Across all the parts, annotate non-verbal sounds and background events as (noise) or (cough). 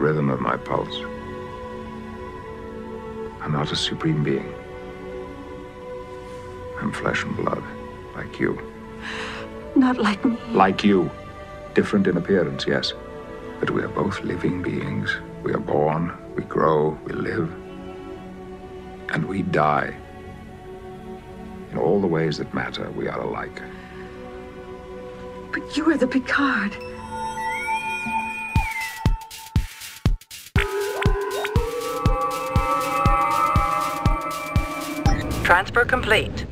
rhythm of my pulse. I'm not a supreme being. I'm flesh and blood, like you. Not like me. Like you. Different in appearance, yes. But we are both living beings. We are born, we grow, we live, and we die. In all the ways that matter, we are alike. But you are the Picard. Transfer complete.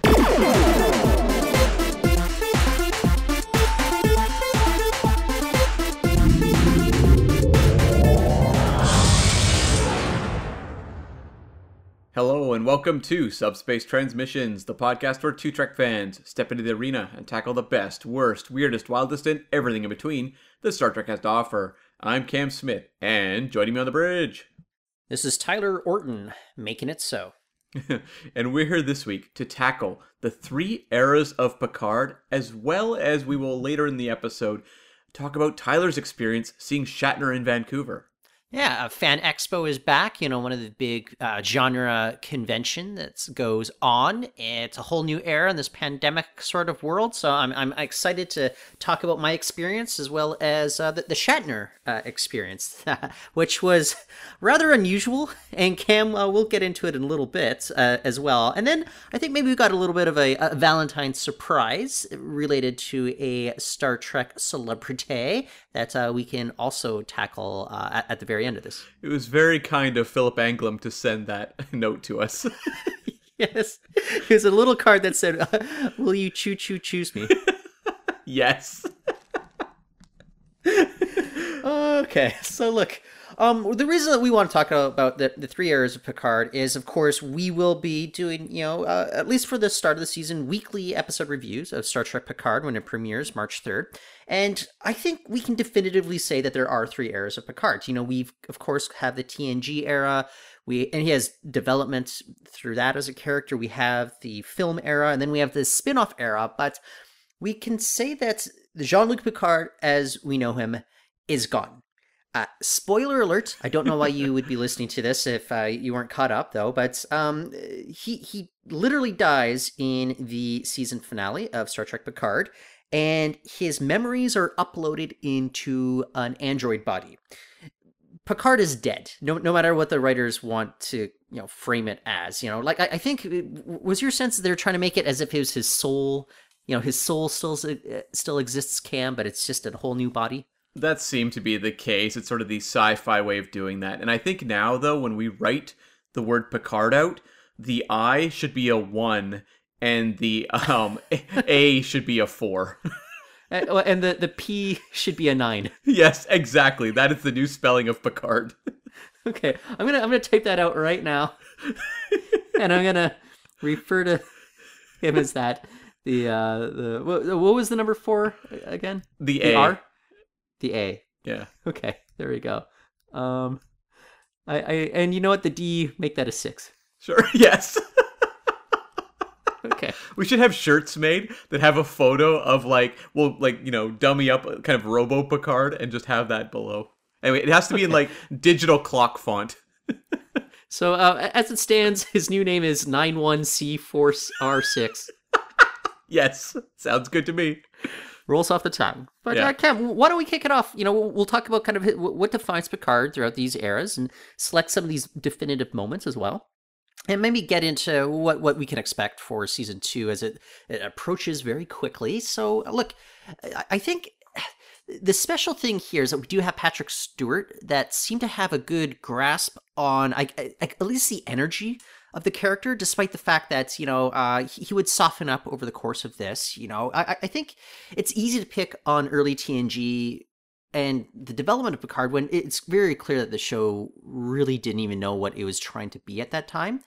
Hello and welcome to Subspace Transmissions, the podcast for two Trek fans step into the arena and tackle the best, worst, weirdest, wildest, and everything in between that Star Trek has to offer. I'm Cam Smith, and joining me on the bridge, This is Tyler Orton making it so. (laughs) and we're here this week to tackle the three eras of Picard, as well as we will later in the episode talk about Tyler's experience seeing Shatner in Vancouver. Yeah, uh, Fan Expo is back. You know, one of the big uh, genre convention that goes on. It's a whole new era in this pandemic sort of world. So I'm I'm excited to talk about my experience as well as uh, the, the Shatner uh, experience, (laughs) which was rather unusual. And Cam, uh, we'll get into it in a little bit uh, as well. And then I think maybe we got a little bit of a, a Valentine's surprise related to a Star Trek celebrity that we can also tackle at, at the very end of this. (laughs) It was very kind of Philip Anglim to send that (laughs) note to us. (laughs) Yes, it was a little card that said, uh, "Will you choo choo choose me?" yes. okay, so look, um, the reason that we want to talk about the, the three eras of Picard is, of course, we will be doing, you know, uh, at least for the start of the season, weekly episode reviews of Star Trek Picard when it premieres March 3rd. And I think we can definitively say that there are three eras of Picard. You know, we've, of course, have the TNG era. We, and he has development through that as a character. We have the film era, and then we have the spin off era. But we can say that Jean Luc Picard, as we know him, is gone. Uh, spoiler alert! I don't know why you would be listening to this if uh, you weren't caught up, though. But um, he he literally dies in the season finale of Star Trek Picard, and his memories are uploaded into an android body. Picard is dead. No, no matter what the writers want to, you know, frame it as. You know, like I, I think was your sense that they're trying to make it as if it was his soul. You know, his soul still uh, still exists, Cam, but it's just a whole new body. That seemed to be the case. It's sort of the sci-fi way of doing that. And I think now though when we write the word Picard out, the I should be a 1 and the um (laughs) A should be a 4. (laughs) and the the P should be a 9. yes, exactly. That is the new spelling of Picard. (laughs) okay. I'm going to I'm to type that out right now. and I'm going to refer to him as that. The uh the what, what was the number 4 again? The, the A. R? The A. Yeah. (laughs) Okay, there we go. Um, I, I and you know what? The D make that a six. Sure. (laughs) Yes. Okay. (laughs) we should have shirts made that have a photo of like, well, like you know, dummy up kind of Robo Picard and just have that below. Anyway, it has to be in like digital clock font. So uh, as it stands, his new name is nine one C four R six. Yes, sounds good to me. Rolls off the tongue. But Yeah. uh, why don't we kick it off? You know, we'll, we'll talk about kind of what defines Picard throughout these eras and select some of these definitive moments as well. And maybe get into what, what we can expect for season two as it, it approaches very quickly. So, look, I, I think (sighs) the special thing here is that we do have Patrick Stewart that seemed to have a good grasp on I, I, at least the energy of the character, despite the fact that you know uh, he, he would soften up over the course of this. You know, I, I think it's easy to pick on early TNG and the development of Picard when it's very clear that the show really didn't even know what it was trying to be at that time.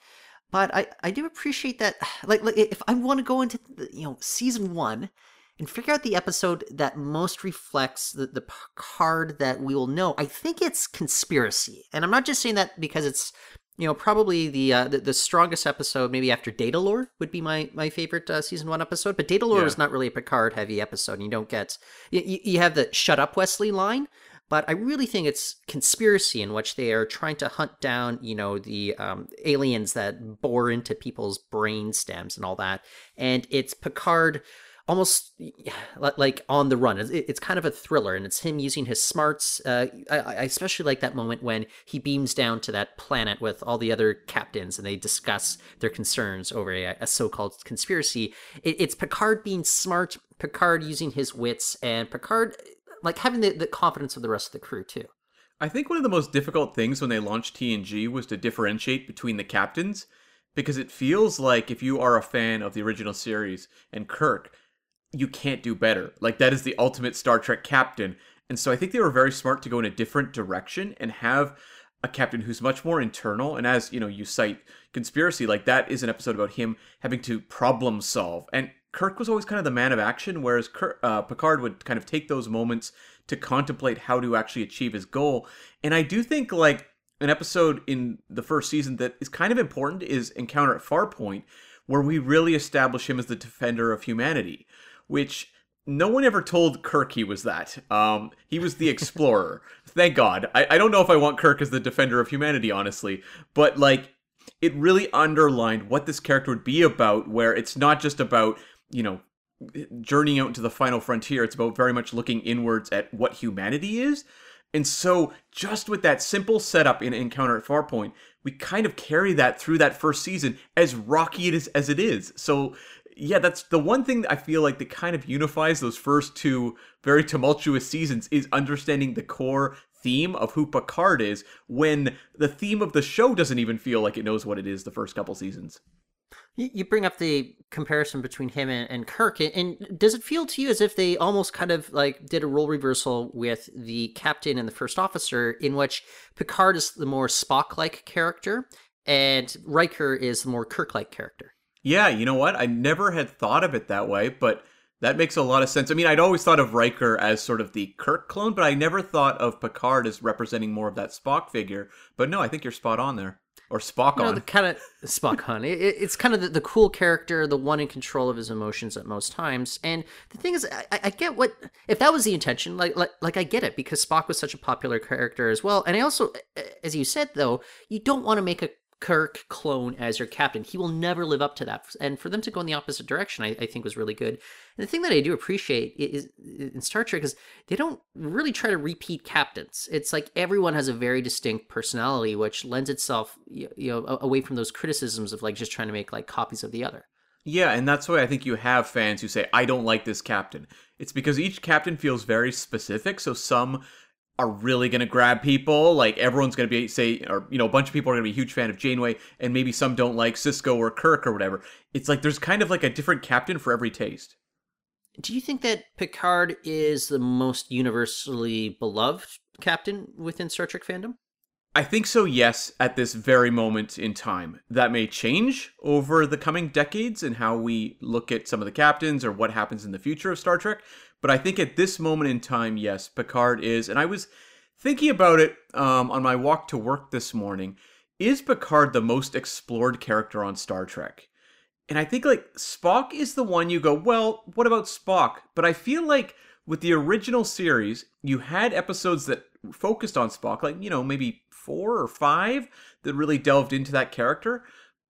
But I, I do appreciate that. (sighs) Like, like if I want to go into the, you know season one and figure out the episode that most reflects the, the Picard that we will know, I think it's conspiracy. And I'm not just saying that because it's you know probably the uh, the, the strongest episode maybe after Datalore would be my my favorite uh, season one episode. But Datalore Yeah. is not really a Picard heavy episode. And you don't get you you have the "Shut up, Wesley" line. but I really think it's conspiracy in which they are trying to hunt down, you know, the um, aliens that bore into people's brain stems and all that. And it's Picard almost like on the run. It's kind of a thriller, and it's him using his smarts. Uh, I, I, especially like that moment when he beams down to that planet with all the other captains, and they discuss their concerns over a, a so-called conspiracy. It, it's Picard being smart, Picard using his wits, and Picard like having the, the confidence of the rest of the crew too. I think one of the most difficult things when they launched TNG was to differentiate between the captains because it feels like if you are a fan of the original series and Kirk, you can't do better. Like that is the ultimate Star Trek captain. And so I think they were very smart to go in a different direction and have a captain who's much more internal and as you know you cite conspiracy like that is an episode about him having to problem solve and kirk was always kind of the man of action whereas kirk, uh, picard would kind of take those moments to contemplate how to actually achieve his goal and i do think like an episode in the first season that is kind of important is encounter at farpoint where we really establish him as the defender of humanity which no one ever told Kirk he was that. Um, he was the explorer. (laughs) Thank God. I, I don't know if I want Kirk as the defender of humanity, honestly, but like it really underlined what this character would be about, where it's not just about, you know, journeying out into the final frontier. It's about very much looking inwards at what humanity is. And so, just with that simple setup in Encounter at Farpoint, we kind of carry that through that first season, as rocky it is as it is. So, yeah, that's the one thing I feel like that kind of unifies those first two very tumultuous seasons is understanding the core theme of who Picard is when the theme of the show doesn't even feel like it knows what it is the first couple seasons. You bring up the comparison between him and, and Kirk, and does it feel to you as if they almost kind of like did a role reversal with the captain and the first officer, in which Picard is the more Spock-like character, and Riker is the more Kirk-like character? Yeah, you know what? I never had thought of it that way, but that makes a lot of sense. I mean, I'd always thought of Riker as sort of the Kirk clone, but I never thought of Picard as representing more of that Spock figure. But no, I think you're spot on there. Or Spock on. the kind of Spock on. It, it's kind of the, the, cool character, the one in control of his emotions at most times. And the thing is, I, I get what if that was the intention. Like, like, like I get it because Spock was such a popular character as well. And I also, as you said though, you don't want to make a Kirk clone as your captain. He will never live up to that. And for them to go in the opposite direction, I, I, think was really good. And the thing that I do appreciate is in Star Trek is they don't really try to repeat captains. It's like everyone has a very distinct personality, which lends itself, you know, away from those criticisms of like just trying to make like copies of the other. Yeah, and that's why I think you have fans who say, I don't like this captain. It's because each captain feels very specific. So some are really going to grab people. Like everyone's going to be say, or you know, a bunch of people are going to be a huge fan of Janeway, and maybe some don't like Sisko or Kirk or whatever. It's like there's kind of like a different captain for every taste. Do you think that Picard is the most universally beloved captain within Star Trek fandom? I think so, yes, at this very moment in time. That may change over the coming decades and how we look at some of the captains or what happens in the future of Star Trek. But I think at this moment in time, yes, Picard is. And I was thinking about it um, on my walk to work this morning. Is Picard the most explored character on Star Trek? And I think like Spock is the one you go, well, what about Spock? But I feel like with the original series, you had episodes that focused on Spock, like, you know, maybe four or five that really delved into that character.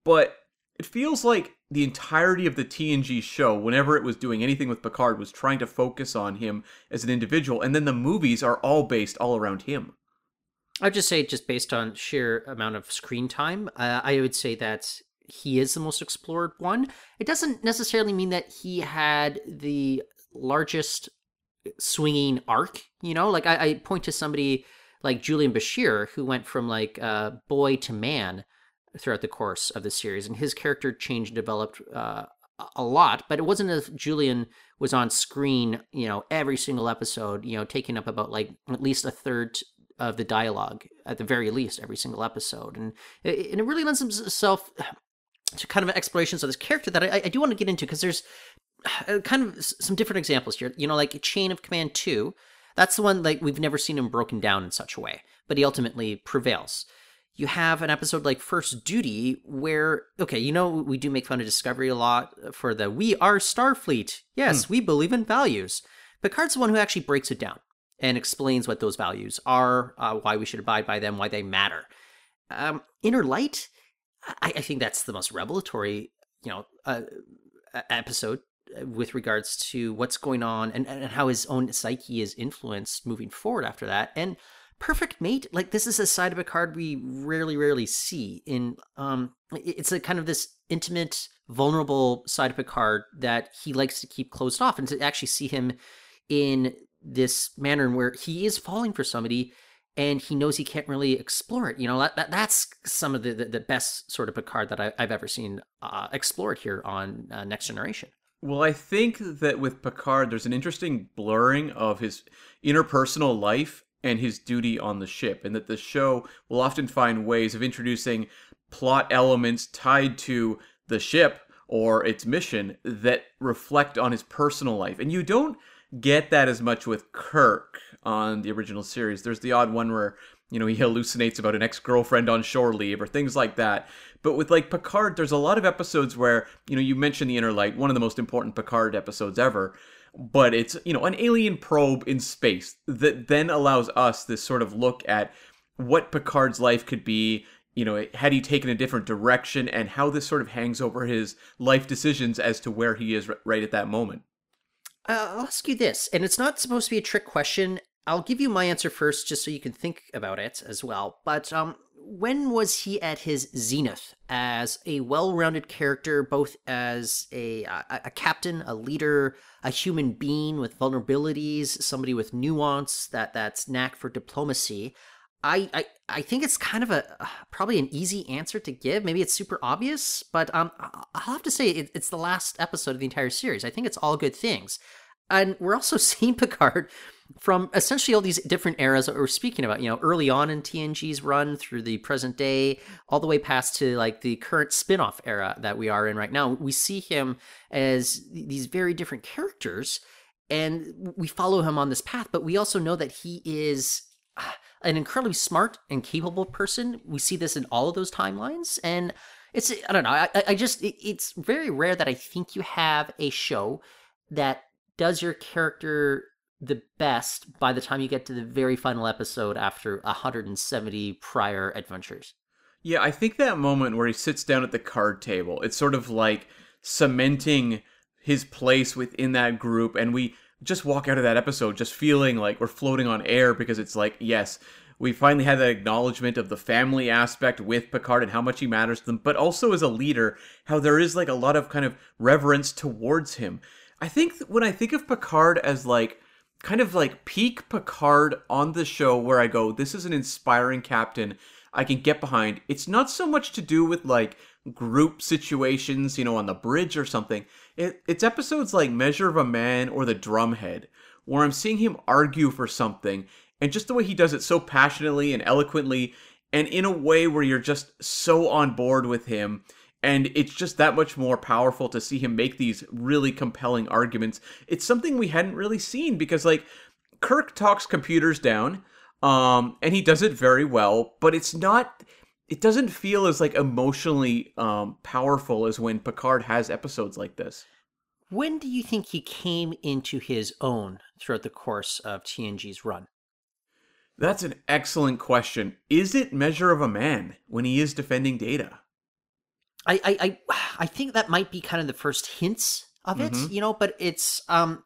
But it feels like the entirety of the TNG show, whenever it was doing anything with Picard, was trying to focus on him as an individual, and then the movies are all based all around him. I'd just say, just based on sheer amount of screen time, uh, I would say that he is the most explored one. It doesn't necessarily mean that he had the largest swinging arc. You know, like I, I point to somebody like Julian Bashir, who went from like uh, boy to man throughout the course of the series, and his character changed and developed uh, a lot. But it wasn't as Julian was on screen, you know, every single episode, you know, taking up about like at least a third of the dialogue at the very least every single episode, and it, and it really lends itself (sighs) to kind of explorations of this character that I, I do want to get into because there's (sighs) uh, kind of some different examples here. You know, like Chain of Command two. That's the one like we've never seen him broken down in such a way, but he ultimately prevails you have an episode like First Duty where, okay, you know, we do make fun of Discovery a lot for the we are Starfleet. Yes, hmm. we believe in values. Picard's the one who actually breaks it down. and explains what those values are, uh, why we should abide by them, why they matter. Um, Inner Light, I, I think that's the most revelatory, you know, uh, episode with regards to what's going on and, and how his own psyche is influenced moving forward after that. And Perfect Mate, like this is a side of Picard we rarely, rarely see. In um, it's a kind of this intimate, vulnerable side of Picard that he likes to keep closed off, and to actually see him in this manner where he is falling for somebody and he knows he can't really explore it. You know, that, that that's some of the, the, the best sort of Picard that I, have ever seen uh, explored here on uh, Next Generation. Well, I think that with Picard, there's an interesting blurring of his interpersonal life and his duty on the ship, and that the show will often find ways of introducing plot elements tied to the ship or its mission that reflect on his personal life. And you don't get that as much with Kirk on the original series. There's the odd one where, you know, he hallucinates about an ex girlfriend on shore leave or things like that. But with like Picard, there's a lot of episodes where, you know, you mentioned the Inner Light, one of the most important Picard episodes ever. But it's, you know, an alien probe in space that then allows us this sort of look at what Picard's life could be, you know, had he taken a different direction and how this sort of hangs over his life decisions as to where he is right at that moment. Uh, I'll ask you this, and it's not supposed to be a trick question. I'll give you my answer first, just so you can think about it as well. But um, when was he at his zenith as a well-rounded character, both as a, a, a captain, a leader, a human being with vulnerabilities, somebody with nuance, that that's knack for diplomacy? I, I I think it's kind of a probably an easy answer to give. Maybe it's super obvious, but um, I'll have to say it, it's the last episode of the entire series. I think it's all good things, and we're also (laughs) seeing Picard from essentially all these different eras that we're speaking about. You know, early on in TNG's run through the present day, all the way past to like the current spin-off era that we are in right now. We see him as these very different characters, and we follow him on this path. But we also know that he is ah, an incredibly smart and capable person. We see this in all of those timelines, and it's I don't know. I, I just it, it's very rare that I think you have a show that does your character the best by the time you get to the very final episode after 170 prior adventures. Yeah, I think that moment where he sits down at the card table, it's sort of like cementing his place within that group and we just walk out of that episode just feeling like we're floating on air because it's like, yes, we finally had that acknowledgement of the family aspect with Picard and how much he matters to them, but also as a leader, how there is like a lot of kind of reverence towards him. I think when I think of Picard as like kind of like peak Picard on the show where I go, this is an inspiring captain I can get behind. It's not so much to do with like group situations, you know, on the bridge or something. It, it's episodes like Measure of a Man or The Drumhead, where I'm seeing him argue for something, and just the way he does it so passionately and eloquently, and in a way where you're just so on board with him. And it's just that much more powerful to see him make these really compelling arguments. It's something we hadn't really seen because, like, Kirk talks computers down, um, and he does it very well, but it's not it doesn't feel as like emotionally um, powerful as when Picard has episodes like this. When do you think he came into his own throughout the course of TNG's run? That's an excellent question. Is it Measure of a Man when he is defending Data? I I I, I think that might be kind of the first hints of it, mm-hmm. you know, but it's um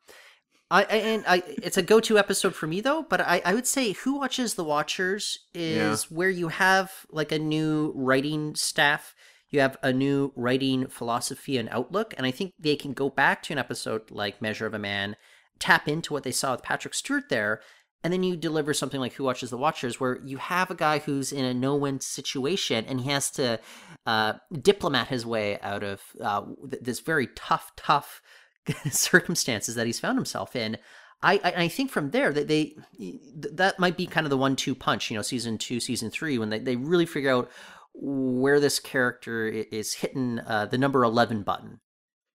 I and I it's a go-to episode for me though, but I, I would say Who Watches the Watchers is yeah. where you have like a new writing staff, you have a new writing philosophy and outlook, and I think they can go back to an episode like Measure of a Man, tap into what they saw with Patrick Stewart there, and then you deliver something like Who Watches the Watchers, where you have a guy who's in a no-win situation and he has to uh, diplomat his way out of uh, this very tough, tough (laughs) circumstances that he's found himself in. I, I, I think from there that they that might be kind of the one-two punch, you know, season two, season three, when they, they really figure out where this character is hitting uh, the number eleven button.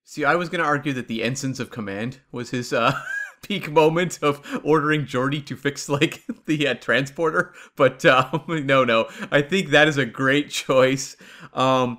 See, I was going to argue that the Ensigns of Command was his uh, (laughs) peak moment of ordering Geordi to fix like (laughs) the uh, transporter, but um, (laughs) no, no, I think that is a great choice. Um,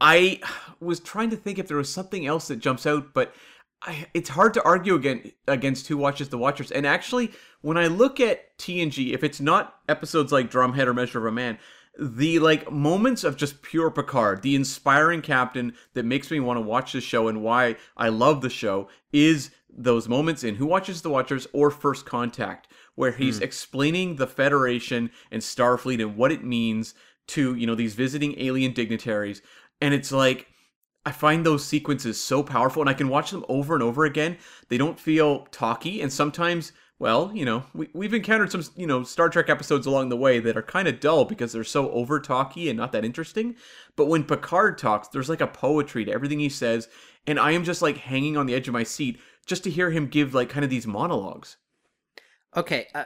I was trying to think if there was something else that jumps out, but I, it's hard to argue again against who watches the Watchers. And actually, when I look at TNG, if it's not episodes like Drumhead or Measure of a Man, the like moments of just pure Picard, the inspiring captain that makes me want to watch the show and why I love the show is those moments in Who Watches the Watchers or First Contact, where he's hmm. explaining the Federation and Starfleet and what it means to, you know, these visiting alien dignitaries. And it's like, I find those sequences so powerful and I can watch them over and over again. They don't feel talky and sometimes, well, you know, we, we've encountered some, you know, Star Trek episodes along the way that are kind of dull because they're so over talky and not that interesting. But when Picard talks, there's like a poetry to everything he says. And I am just like hanging on the edge of my seat just to hear him give like kind of these monologues. Okay, uh,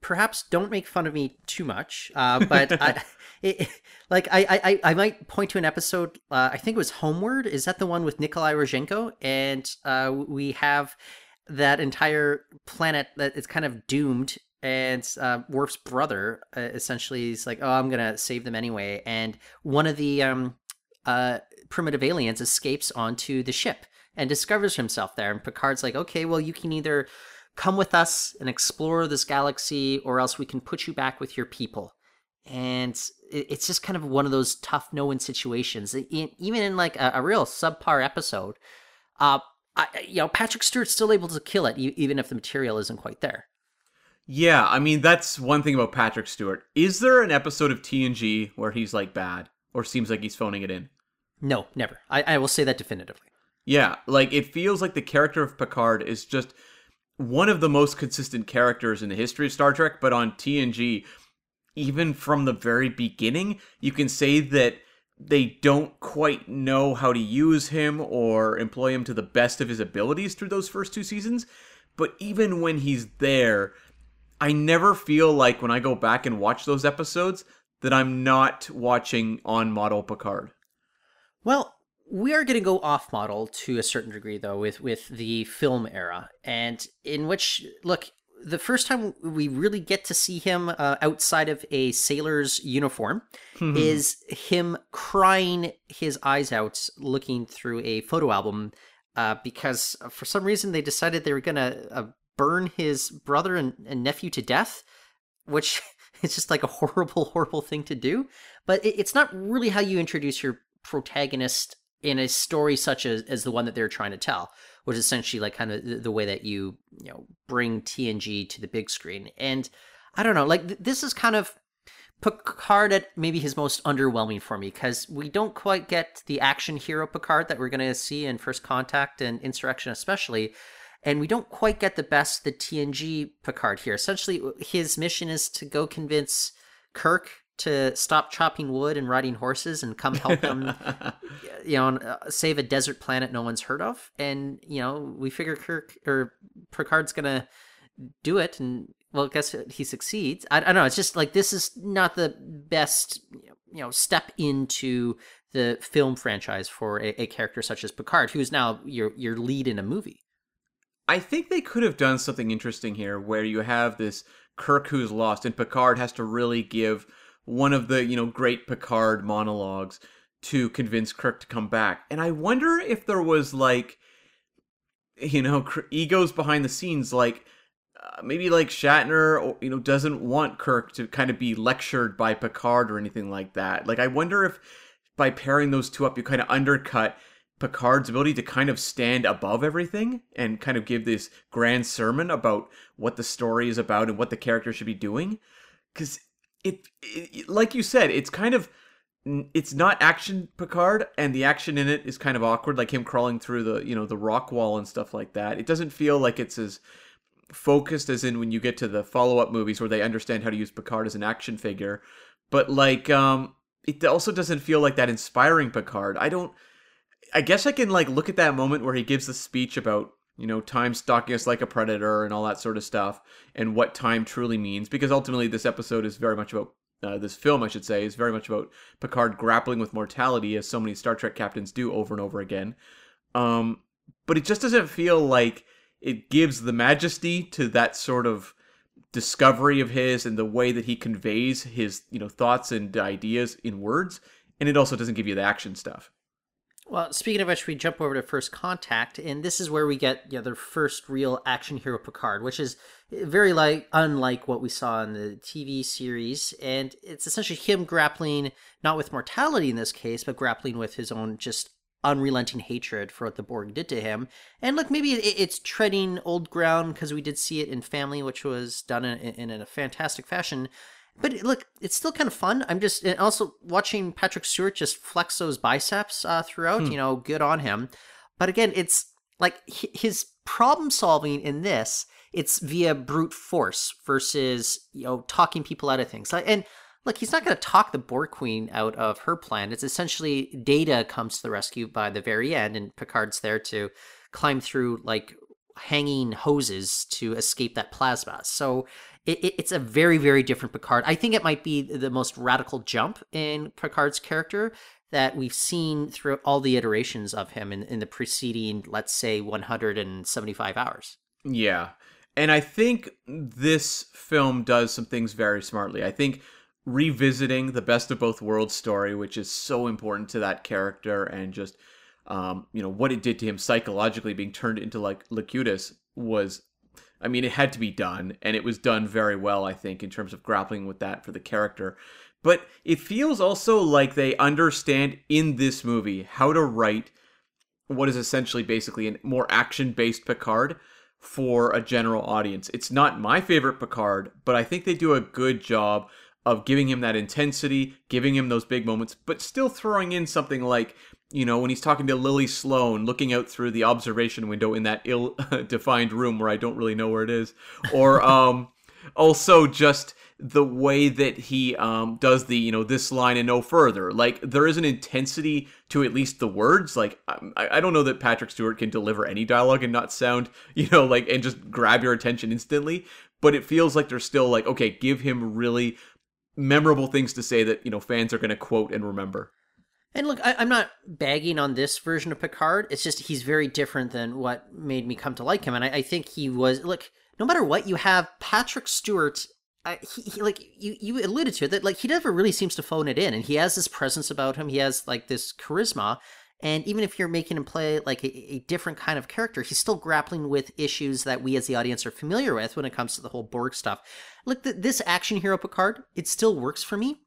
perhaps don't make fun of me too much, uh, but I, (laughs) it, like I, I, I might point to an episode. Uh, I think it was Homeward. Is that the one with Nikolai Rozhenko? And uh, we have that entire planet that is kind of doomed. And uh, Worf's brother uh, essentially is like, "Oh, I'm gonna save them anyway." And one of the um, uh, primitive aliens escapes onto the ship and discovers himself there. And Picard's like, "Okay, well, you can either." come with us and explore this galaxy, or else we can put you back with your people. And it's just kind of one of those tough no-win situations. Even in like a, a real subpar episode, uh, I, you know, Patrick Stewart's still able to kill it, even if the material isn't quite there. Yeah, I mean that's one thing about Patrick Stewart. Is there an episode of TNG where he's like bad, or seems like he's phoning it in? No, never. I, I will say that definitively. Yeah, like it feels like the character of Picard is just one of the most consistent characters in the history of Star Trek, but on TNG, even from the very beginning, you can say that they don't quite know how to use him or employ him to the best of his abilities through those first two seasons. But even when he's there, I never feel like when I go back and watch those episodes that I'm not watching on model Picard. Well, we are going to go off model to a certain degree though with with the film era and in which look the first time we really get to see him uh, outside of a sailor's uniform mm-hmm. is him crying his eyes out looking through a photo album uh, because for some reason they decided they were going to uh, burn his brother and, and, nephew to death which (laughs) is just like a horrible horrible thing to do but it, it's not really how you introduce your protagonist in a story such as, as the one that they're trying to tell, which is essentially like kind of the, the, way that you you know bring TNG to the big screen. And I don't know, like th- this is kind of Picard at maybe his most underwhelming for me because we don't quite get the action hero Picard that we're going to see in First Contact and Insurrection, especially. And we don't quite get the best the TNG Picard here. Essentially, his mission is to go convince Kirk to stop chopping wood and riding horses and come help them, (laughs) you know, uh, save a desert planet no one's heard of. And you know, we figure Kirk or Picard's gonna do it, and well, guess he succeeds. I, I don't know. It's just like this is not the best, you know, step into the film franchise for a, a character such as Picard, who is now your your lead in a movie. I think they could have done something interesting here, where you have this Kirk who's lost, and Picard has to really give one of the, you know, great Picard monologues to convince Kirk to come back. And I wonder if there was like you know, egos behind the scenes like uh, maybe like Shatner or you know doesn't want Kirk to kind of be lectured by Picard or anything like that. Like I wonder if by pairing those two up you kind of undercut Picard's ability to kind of stand above everything and kind of give this grand sermon about what the story is about and what the character should be doing. Because it, it like you said, it's kind of it's not action Picard, and the action in it is kind of awkward, like him crawling through the you know the rock wall and stuff like that. It doesn't feel like it's as focused as in when you get to the follow up movies where they understand how to use Picard as an action figure. But like, um, it also doesn't feel like that inspiring Picard. I don't. I guess I can like look at that moment where he gives the speech about you know, time stalking us like a predator and all that sort of stuff, and what time truly means. Because ultimately, this episode is very much about uh, this film, I should say, is very much about Picard grappling with mortality, as so many Star Trek captains do over and over again. Um, but it just doesn't feel like it gives the majesty to that sort of discovery of his and the way that he conveys his, you know, thoughts and ideas in words. And it also doesn't give you the action stuff. Well, speaking of which, we jump over to First Contact, and this is where we get you know, the first real action hero Picard, which is very like unlike what we saw in the TV series, and it's essentially him grappling not with mortality in this case, but grappling with his own just unrelenting hatred for what the Borg did to him. And look, maybe it's treading old ground because we did see it in Family, which was done in, in a fantastic fashion. But look, it's still kind of fun. I'm just and also watching Patrick Stewart just flex those biceps uh, throughout. Hmm. You know, good on him. But again, it's like his problem solving in this. It's via brute force versus you know talking people out of things. And look, he's not going to talk the Borg Queen out of her plan. It's essentially Data comes to the rescue by the very end, and Picard's there to climb through like hanging hoses to escape that plasma. So it, it, it's a very, very different Picard. I think it might be the most radical jump in Picard's character that we've seen through all the iterations of him in, in the preceding, let's say, 175 hours. Yeah. And I think this film does some things very smartly. I think revisiting the best of both worlds story, which is so important to that character and just um, you know what it did to him psychologically being turned into like Locutus was I mean, it had to be done, and it was done very well, I think, in terms of grappling with that for the character. But it feels also like they understand in this movie how to write what is essentially basically a more action based Picard for a general audience. It's not my favorite Picard, but I think they do a good job of giving him that intensity, giving him those big moments, but still throwing in something like you know, when he's talking to Lily Sloan, looking out through the observation window in that ill-defined (laughs) room where I don't really know where it is, or (laughs) um, also just the way that he um, does the you know this line and no further. Like there is an intensity to at least the words. Like I, I don't know that patrick stewart can deliver any dialogue and not sound (laughs) you know like and just grab your attention instantly but it feels like they're still like okay give him really memorable things to say that you know fans are going to quote and remember and look, I, am not bagging on this version of Picard. It's just he's very different than what made me come to like him. And I, I think he was look. No matter what, you have Patrick Stewart. Uh, he, he, like you, you alluded to it, that like he never really seems to phone it in, and he has this presence about him. He has like this charisma, and even if you're making him play like a, a, different kind of character, he's still grappling with issues that we as the audience are familiar with when it comes to the whole Borg stuff. Look, th- this action hero Picard, it still works for me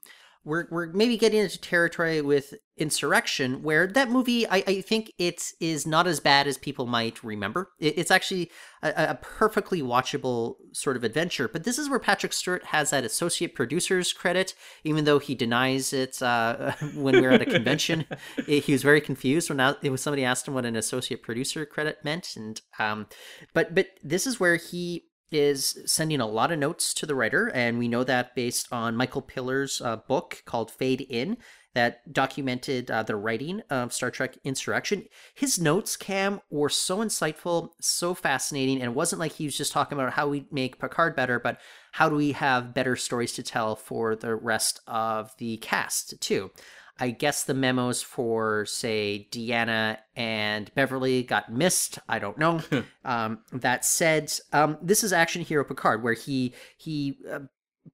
we're we're maybe getting into territory with insurrection where that movie i, I think it is not as bad as people might remember. It, it's actually a, a, perfectly watchable sort of adventure but this is where patrick stewart has that associate producer's credit even though he denies it uh, (laughs) when we were at a convention. (laughs) He was very confused when it was somebody asked him what an associate producer credit meant and um, but but this is where he is sending a lot of notes to the writer, and we know that based on Michael Piller's uh, book called Fade In that documented uh, the writing of Star Trek Insurrection. His notes, Cam, were so insightful, so fascinating, and it wasn't like he was just talking about how we make Picard better, but how do we have better stories to tell for the rest of the cast, too. I guess the memos for, say, Deanna and Beverly got missed. I don't know. (laughs) um, that said, um, this is Action Hero Picard, where he he uh,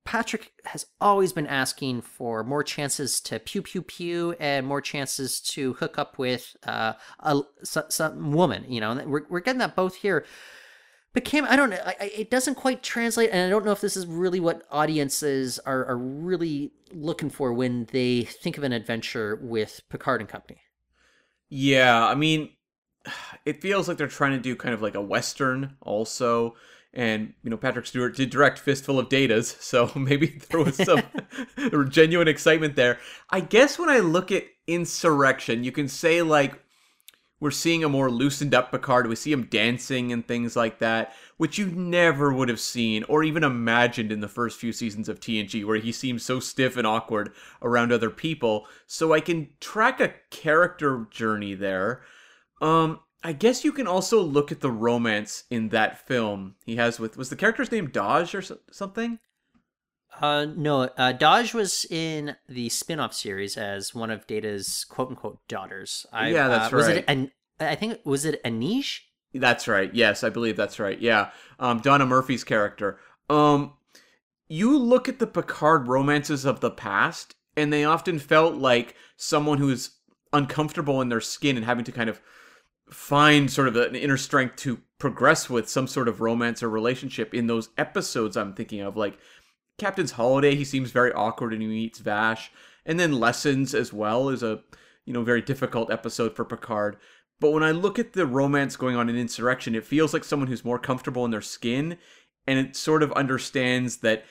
Patrick has always been asking for more chances to pew pew pew and more chances to hook up with uh, a some woman. You know, we're we're getting that both here. But Cam, I don't know. I, it doesn't quite translate, and I don't know if this is really what audiences are, are really looking for when they think of an adventure with Picard and company. Yeah, I mean, it feels like they're trying to do kind of like a western, also. And you know, Patrick Stewart did direct Fistful of Datas, (laughs) so maybe there was some (laughs) genuine excitement there. I guess when I look at Insurrection, you can say like we're seeing a more loosened up Picard. We see him dancing and things like that, which you never would have seen or even imagined in the first few seasons of TNG, where he seems so stiff and awkward around other people. So I can track a character journey there. Um, I guess you can also look at the romance in that film he has with was the character's name Dahj or something. Uh, no, uh, Dahj was in the spin-off series as one of Data's quote-unquote daughters. I, yeah, that's uh, was right. It an, I think was it Anij? That's right. Yes, I believe that's right. Yeah, um, Donna Murphy's character. Um, you look at the Picard romances of the past, and they often felt like someone who's uncomfortable in their skin and having to kind of find sort of an inner strength to progress with some sort of romance or relationship in those episodes I'm thinking of. Like Captain's Holiday, he seems very awkward and he meets Vash. And then Lessons as well is a you know very difficult episode for Picard. But when I look at the romance going on in Insurrection, it feels like someone who's more comfortable in their skin and it sort of understands that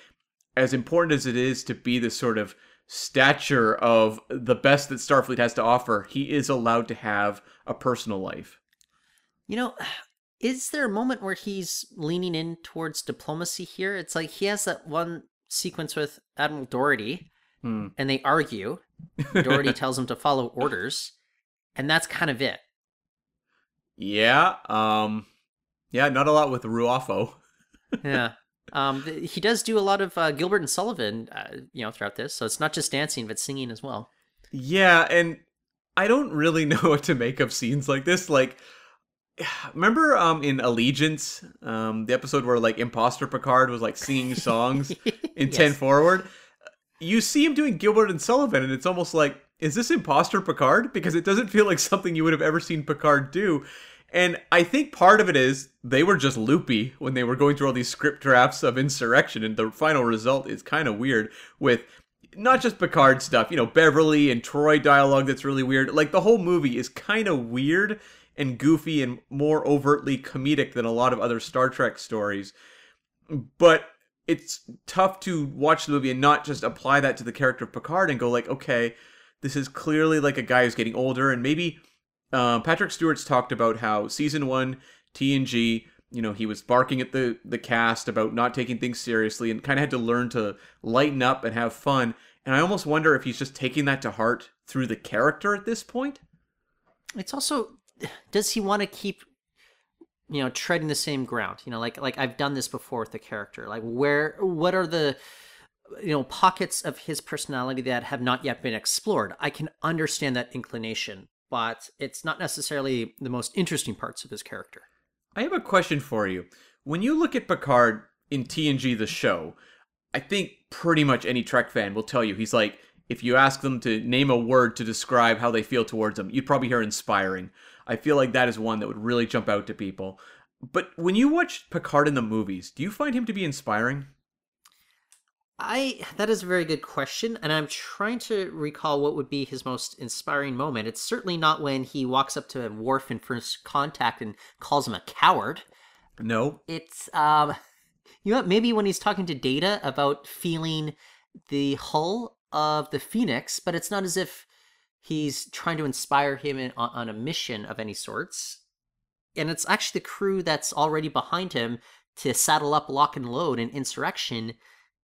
as important as it is to be this sort of stature of the best that Starfleet has to offer, he is allowed to have a personal life. You know, (sighs) is there a moment where he's leaning in towards diplomacy here? It's like he has that one sequence with Admiral Dougherty, Hmm. and they argue. Dougherty (laughs) tells him to follow orders, and that's kind of it. Yeah, um yeah, not a lot with Ru'afo. (laughs) Yeah. Um, he does do a lot of uh, Gilbert and Sullivan, uh, you know, throughout this. So it's not just dancing, but singing as well. Yeah, and I don't really (laughs) know what to make of scenes like this. Like, (sighs) remember um in Allegiance, um the episode where like Imposter Picard was like singing (laughs) songs in Yes. Ten Forward. You see him doing Gilbert and Sullivan, and it's almost like, is this Imposter Picard? Because it doesn't feel like something you would have ever seen Picard do. And I think part of it is they were just loopy when they were going through all these script drafts of Insurrection, and the final result is kind of weird with not just Picard stuff, you know, Beverly and Troi dialogue that's really weird. Like the whole movie is kind of weird and goofy and more overtly comedic than a lot of other Star Trek stories. But it's tough to watch the movie and not just apply that to the character of Picard and go like, okay, this is clearly like a guy who's getting older and maybe um, Patrick Stewart's talked about how season one TNG, you know, he was barking at the the cast about not taking things seriously and kind of had to learn to lighten up and have fun. And I almost wonder if he's just taking that to heart through the character at this point. It's also, does he want to keep, you know, treading the same ground? You know, like like I've done this before with the character. Like where, what are the, you know, pockets of his personality that have not yet been explored? I can understand that inclination, but it's not necessarily the most interesting parts of his character. I have a question for you. When you look at Picard in TNG the show, I think pretty much any Trek fan will tell you he's like if you ask them to name a word to describe how they feel towards him, you'd probably hear inspiring. I feel like that is one that would really jump out to people. But when you watch Picard in the movies, do you find him to be inspiring? I that is a very good question, and I'm trying to recall what would be his most inspiring moment. It's certainly not when he walks up to Worf in first contact and calls him a coward. No. It's um, you know, what, maybe when he's talking to Data about feeling the hull of the Phoenix, but it's not as if he's trying to inspire him in, on, on a mission of any sorts. And it's actually the crew that's already behind him to saddle up, lock, and load in Insurrection.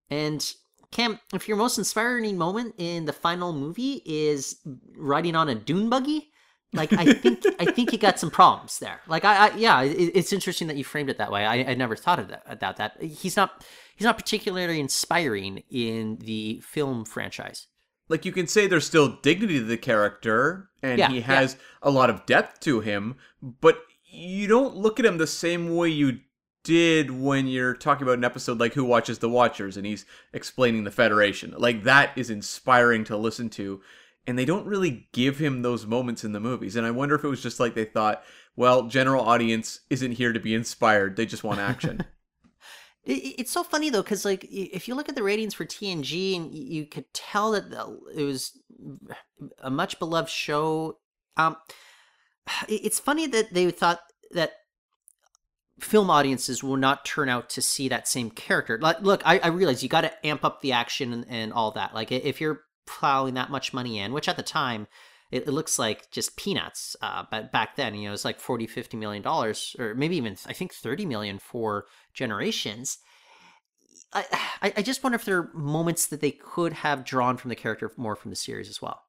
And Cam, if your most inspiring moment in the final movie is riding on a dune buggy, like I think I think you got some problems there. Like I, I yeah, it, it's interesting that you framed it that way. I, I never thought of that about that. He's not he's not particularly inspiring in the film franchise. Like you can say there's still dignity to the character and Yeah, he yeah. has a lot of depth to him, but you don't look at him the same way you did when you're talking about an episode like Who Watches the Watchers and he's explaining the Federation. Like that is inspiring to listen to. And they don't really give him those moments in the movies. And I wonder if it was just like they thought, well, general audience isn't here to be inspired. They just want action. (laughs) It, it- it's so funny though, because like if you look at the ratings for TNG, and you could tell that it was a much beloved show. Um, it- it's funny that they thought that film audiences will not turn out to see that same character. Like, look, I, I realize you got to amp up the action and, and all that. Like, if you're plowing that much money in, which at the time it, it looks like just peanuts. Uh, but back then, you know, it's like 40, 50 million dollars, or maybe even I think 30 million for generations. (sighs) I, I just wonder if there are moments that they could have drawn from the character more from the series as well.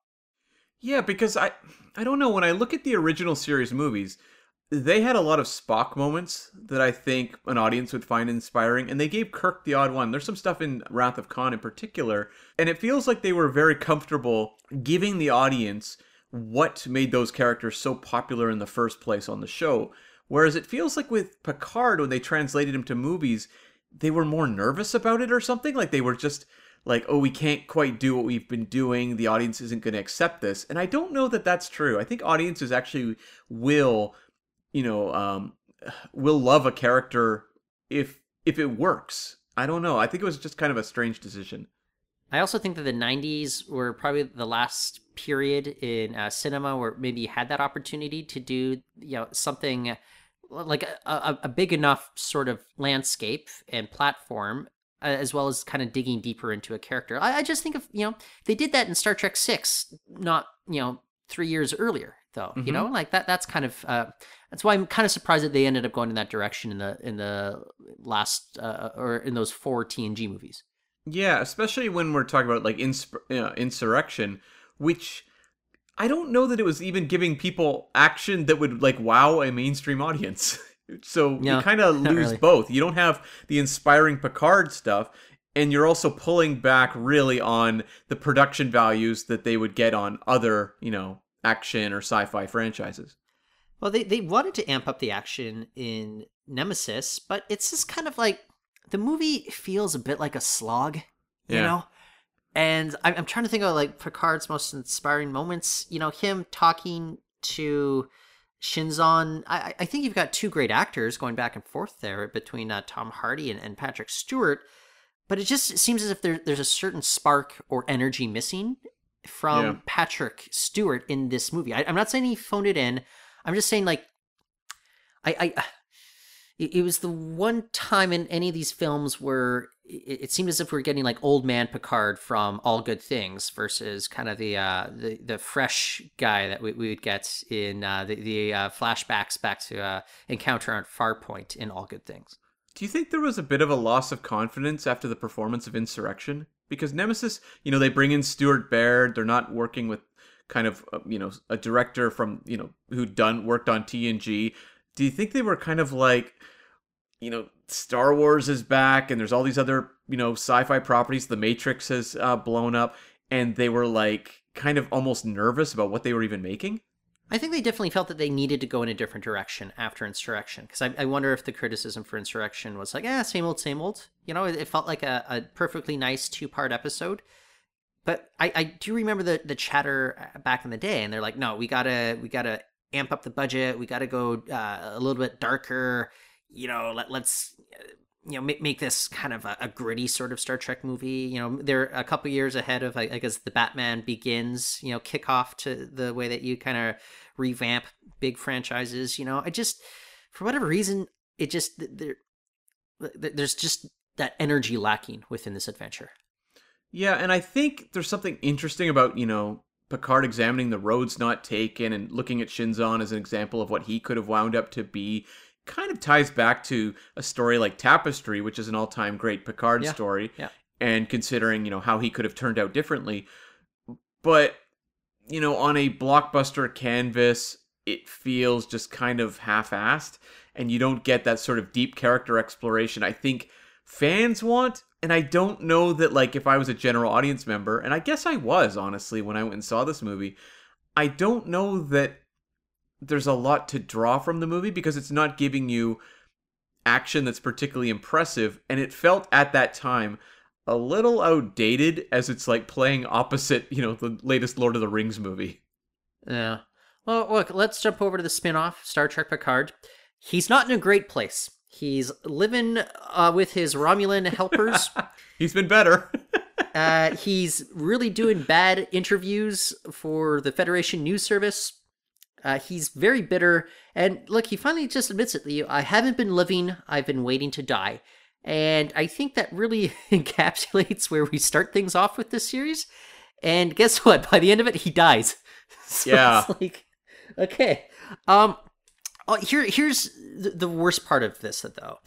Yeah, because I (sighs) I don't know when I look at the original series movies, they had a lot of Spock moments that I think an audience would find inspiring, and they gave Kirk the odd one. There's some stuff in Wrath of Khan in particular, and it feels like they were very comfortable giving the audience what made those characters so popular in the first place on the show. Whereas it feels like with Picard, when they translated him to movies, they were more nervous about it or something. Like they were just like, oh, we can't quite do what we've been doing. The audience isn't going to accept this. And I don't know that that's true. I think audiences actually will, you know, um, (sighs) will love a character if if it works. I don't know. I think it was just kind of a strange decision. I also think that the 90s were probably the last period in uh, cinema where maybe you had that opportunity to do, you know, something like a, a, big enough sort of landscape and platform uh, as well as kind of digging deeper into a character. I, I, just think of you know they did that in Star Trek Six, not you know three years earlier though. Mm-hmm. You know, like that. That's kind of uh, that's why I'm kind of surprised that they ended up going in that direction in the in the last uh, or in those four TNG movies. Yeah, especially when we're talking about like insp- uh, insurrection, which I don't know that it was even giving people action that would like wow a mainstream audience. (laughs) so yeah, you kind of lose really. both. You don't have the inspiring Picard stuff, and you're also pulling back really on the production values that they would get on other, you know, action or sci-fi franchises. Well, they they wanted to amp up the action in Nemesis, but it's just kind of like the movie feels a bit like a slog, you yeah. know. And I'm, I'm trying to think of like Picard's most inspiring moments. You know, him talking to Shinzon. I, I think you've got two great actors going back and forth there between uh, Tom Hardy and, and Patrick Stewart. But it just seems as if there, there's a certain spark or energy missing from yeah. Patrick Stewart in this movie. I, am not saying he phoned it in. I'm just saying like I, I it, was the one time in any of these films where it, it, seemed as if we are getting like old man Picard from All Good Things versus kind of the uh, the, the fresh guy that we, we would get in uh, the, the uh, flashbacks back to uh, Encounter on Farpoint in All Good Things. Do you think there was a bit of a loss of confidence after the performance of Insurrection? Because Nemesis, you know, they bring in Stuart Baird. They're not working with kind of uh, you know a director from you know who done worked on TNG. Do you think they were kind of like you know, Star Wars is back, and there's all these other, you know, sci-fi properties. The Matrix has uh, blown up, and they were like kind of almost nervous about what they were even making. I think they definitely felt that they needed to go in a different direction after Insurrection, because I, I, wonder if the criticism for Insurrection was like, ah, same old, same old. You know, it, it felt like a, a perfectly nice two-part episode. But I, I do remember the the chatter uh, back in the day, and they're like, no, we gotta we gotta amp up the budget. We gotta go uh, a little bit darker you know, let, let's uh, you know make, make this kind of a, a, gritty sort of Star Trek movie. You know, they're a couple years ahead of I, I guess the Batman Begins. You know, kickoff to the way that you kind of revamp big franchises. You know, I just for whatever reason it just there there's just that energy lacking within this adventure. Yeah, and I think there's something interesting about you know Picard examining the roads not taken and looking at Shinzon as an example of what he could have wound up to be kind of ties back to a story like Tapestry, which is an all-time great Picard yeah. story. Yeah. And considering, you know, how he could have turned out differently. But, you know, on a blockbuster canvas, it feels just kind of half-assed and you don't get that sort of deep character exploration I think fans want and I don't know that like if I was a general audience member and I guess I was honestly when I went and saw this movie I don't know that there's a lot to draw from the movie because it's not giving you action that's particularly impressive and it felt at that time a little outdated as it's like playing opposite you know the latest lord of the rings movie. Yeah. Well look let's jump over to the spin-off star trek picard. He's not in a great place he's living uh, with his romulan helpers (laughs) he's been better (laughs) uh, he's really doing bad interviews for the federation news service uh, he's very bitter, and look, he finally just admits it. I haven't been living; I've been waiting to die, and I think that really (laughs) encapsulates where we start things off with this series. And guess what? By the end of it, he dies. so yeah. like, okay. Um. Oh, here, here's the, the worst part of this, though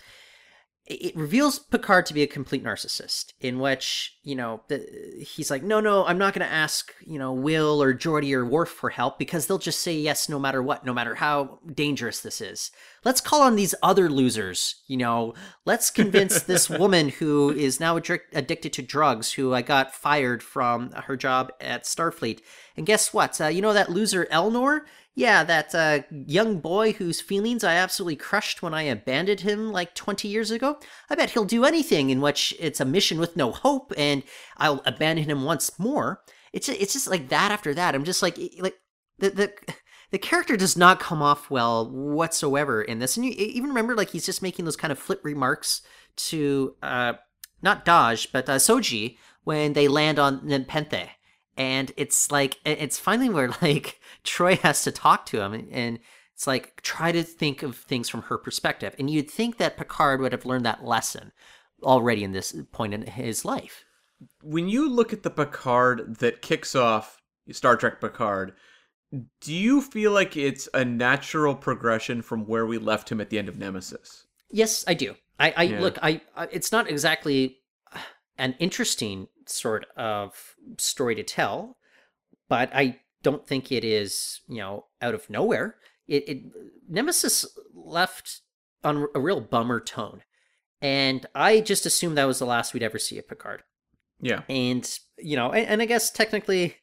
it reveals Picard to be a complete narcissist, in which, you know, the, he's like, no, no, I'm not going to ask, you know, Will or Geordi or Worf for help because they'll just say yes no matter what, no matter how dangerous this is. Let's call on these other losers, you know, let's convince this (laughs) woman who is now addicted to drugs, who I got fired from her job at Starfleet. And guess what? Uh, you know that loser Elnor? Yeah, that uh, young boy whose feelings I absolutely crushed when I abandoned him like 20 years ago, I bet he'll do anything in which it's a mission with no hope, and I'll abandon him once more. It's it's just like that after that. I'm just like like the the the character does not come off well whatsoever in this, and you even remember like he's just making those kind of flip remarks to uh not Dahj but uh, Soji when they land on Nepenthe and it's like it's finally where (laughs) like Troi has to talk to him and it's like try to think of things from her perspective. And you'd think that Picard would have learned that lesson already in this point in his life. When you look at the Picard that kicks off Star Trek Picard do you feel like it's a natural progression from where we left him at the end of Nemesis? Yes I do. I, I Yeah. look I, I it's not exactly an interesting sort of story to tell, but I don't think it is, you know, out of nowhere. It, it Nemesis left on a real bummer tone, and I just assumed that was the last we'd ever see of Picard. yeah And you know, and, and I guess technically,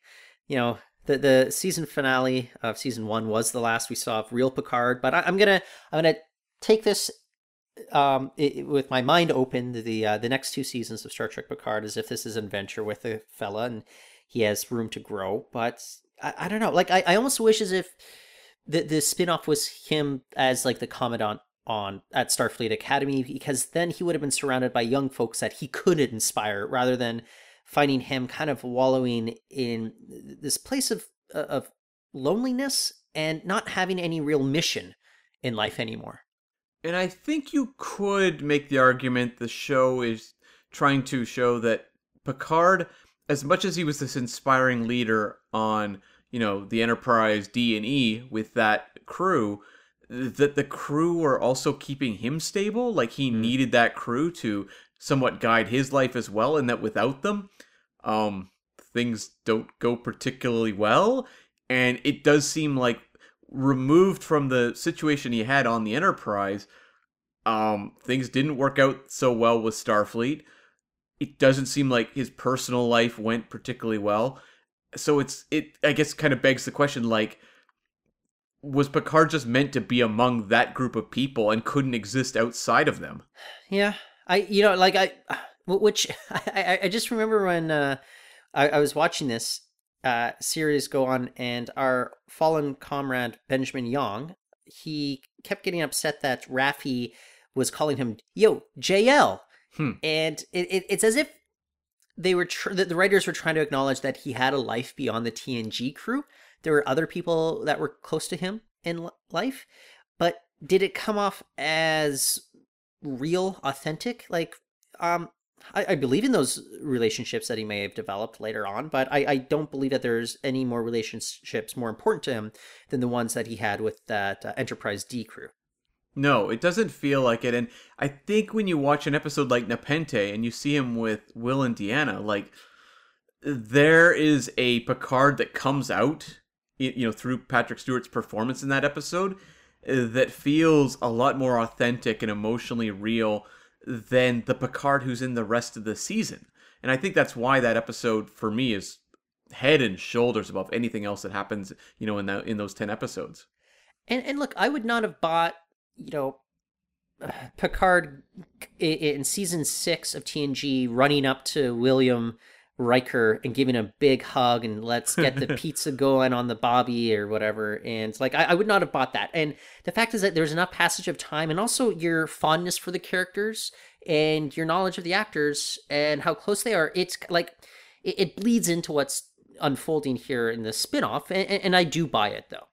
you know, the the season finale of season one was the last we saw of real Picard. But I, I'm gonna I'm gonna take this um i i- with my mind open the uh, the next two seasons of Star Trek Picard as if this is an adventure with a fella and he has room to grow. But I, I don't know. Like I, I almost wish as if the the spin-off was him as like the commandant on at Starfleet Academy because then he would have been surrounded by young folks that he could inspire rather than finding him kind of wallowing in this place of of loneliness and not having any real mission in life anymore. And I think you could make the argument the show is trying to show that Picard, as much as he was this inspiring leader on, you know, the Enterprise D and E with that crew, that the crew were also keeping him stable. Like he needed that crew to somewhat guide his life as well, and that without them, um, things don't go particularly well. And it does seem like removed from the situation he had on the Enterprise, um, things didn't work out so well with Starfleet. It doesn't seem like his personal life went particularly well. So it's it I guess kind of begs the question like was Picard just meant to be among that group of people and couldn't exist outside of them? Yeah, I you know like I, (sighs) which (laughs) I I, just remember when uh, I, I was watching this uh, series go on, and our fallen comrade Benjamin Young, he kept getting upset that Raffi was calling him "Yo JL," Hmm. and it, it, it's as if they were tr- the, the writers were trying to acknowledge that he had a life beyond the TNG crew. There were other people that were close to him in l- life, but did it come off as real, authentic? Like, um, I, I believe in those relationships that he may have developed later on, but I, I don't believe that there's any more relationships more important to him than the ones that he had with that uh, Enterprise D crew. No, it doesn't feel like it. And I think when you watch an episode like Nepenthe and you see him with Will and Deanna, like there is a Picard that comes out, you know, through Patrick Stewart's performance in that episode uh, that feels a lot more authentic and emotionally real than the Picard who's in the rest of the season. And I think that's why that episode for me is head and shoulders above anything else that happens, you know, in that in those 10 episodes. And and look, I would not have bought, you know, (sighs) Picard in season six of TNG running up to William Riker and giving a big hug and let's get the (laughs) pizza going on the Bobby or whatever. And like, I, I would not have bought that. And the fact is that there's enough passage of time and also your fondness for the characters and your knowledge of the actors and how close they are. It's like, it, it bleeds into what's unfolding here in the spin-off and, and and I do buy it though.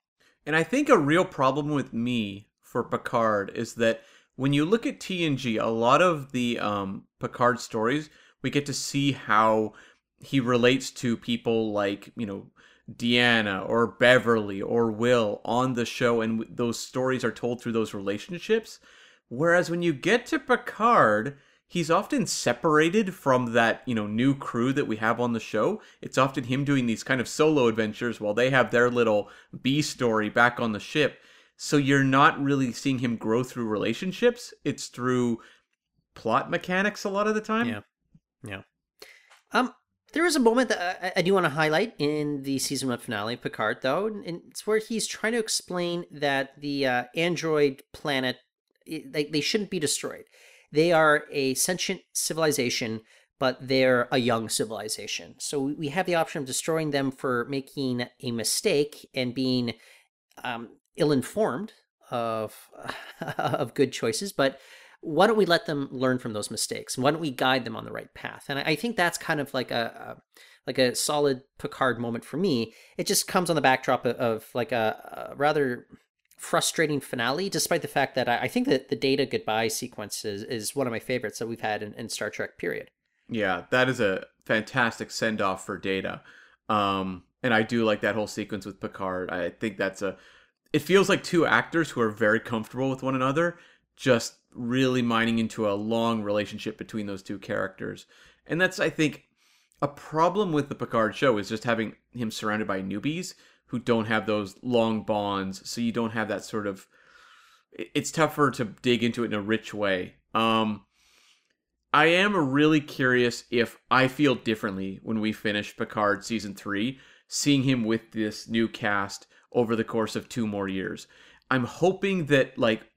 And I think a real problem with me for Picard is that when you look at TNG, a lot of the um, Picard stories, we get to see how he relates to people like, you know, Deanna or Beverly or Will on the show, and those stories are told through those relationships. Whereas when you get to Picard, he's often separated from that, you know, new crew that we have on the show. It's often him doing these kind of solo adventures while they have their little B story back on the ship. So you're not really seeing him grow through relationships. It's through plot mechanics a lot of the time. Yeah. Yeah. Um, There is a moment that I, I do want to highlight in the season one finale, Picard, though, and it's where he's trying to explain that the uh, android planet they, they shouldn't be destroyed. They are a sentient civilization, but they're a young civilization. So we have the option of destroying them for making a mistake and being um, ill-informed of (laughs) of good choices, but why don't we let them learn from those mistakes? Why don't we guide them on the right path? And I think that's kind of like a, a like a solid Picard moment for me. It just comes on the backdrop of, of like a, a, rather frustrating finale, despite the fact that I, I, think that the data goodbye sequence is, is one of my favorites that we've had in, in Star Trek. Period. Yeah, that is a fantastic send off for Data, um, and I do like that whole sequence with Picard. I think that's a. It feels like two actors who are very comfortable with one another, just really mining into a long relationship between those two characters. And that's, I think, a problem with the Picard show is just having him surrounded by newbies who don't have those long bonds. So you don't have that sort of. It's tougher to dig into it in a rich way. Um, I am really curious if I feel differently when we finish Picard season three, seeing him with this new cast over the course of two more years. I'm hoping that like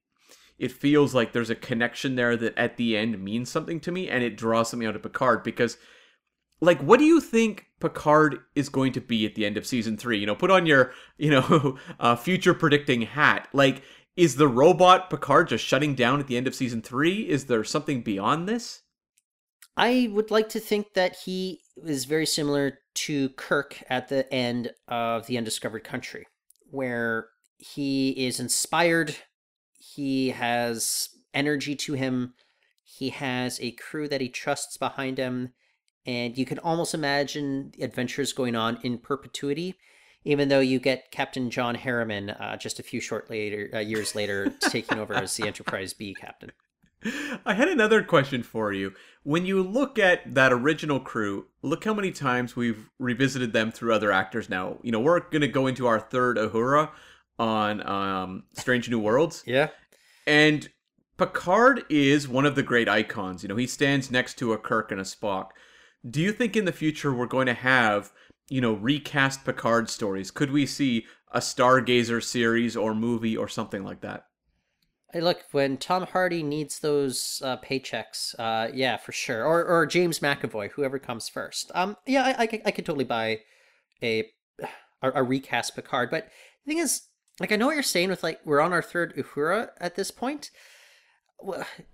it feels like there's a connection there that at the end means something to me and it draws something out of Picard because like what do you think Picard is going to be at the end of season 3 you know put on your you know (laughs) uh, future predicting hat. Like is the robot Picard just shutting down at the end of season 3 is there something beyond this? I would like to think that he is very similar to Kirk at the end of The Undiscovered Country where he is inspired he has energy to him. He has a crew that he trusts behind him. And you can almost imagine adventures going on in perpetuity, even though you get Captain John Harriman uh, just a few short later uh, years later taking over as the Enterprise B captain. (laughs) I had another question for you. When you look at that original crew, look how many times we've revisited them through other actors now. You know, we're going to go into our third Uhura on um, Strange New Worlds. Yeah. And Picard is one of the great icons. You know, he stands next to a Kirk and a Spock. Do you think in the future we're going to have, you know, recast Picard stories? Could we see a Stargazer series or movie or something like that? Hey, look, when Tom Hardy needs those uh, paychecks, uh, yeah, for sure. Or or James McAvoy, whoever comes first. Um, yeah, I, I, I could totally buy a, a, a recast Picard. But the thing is, like I know what you're saying with like we're on our third Uhura at this point.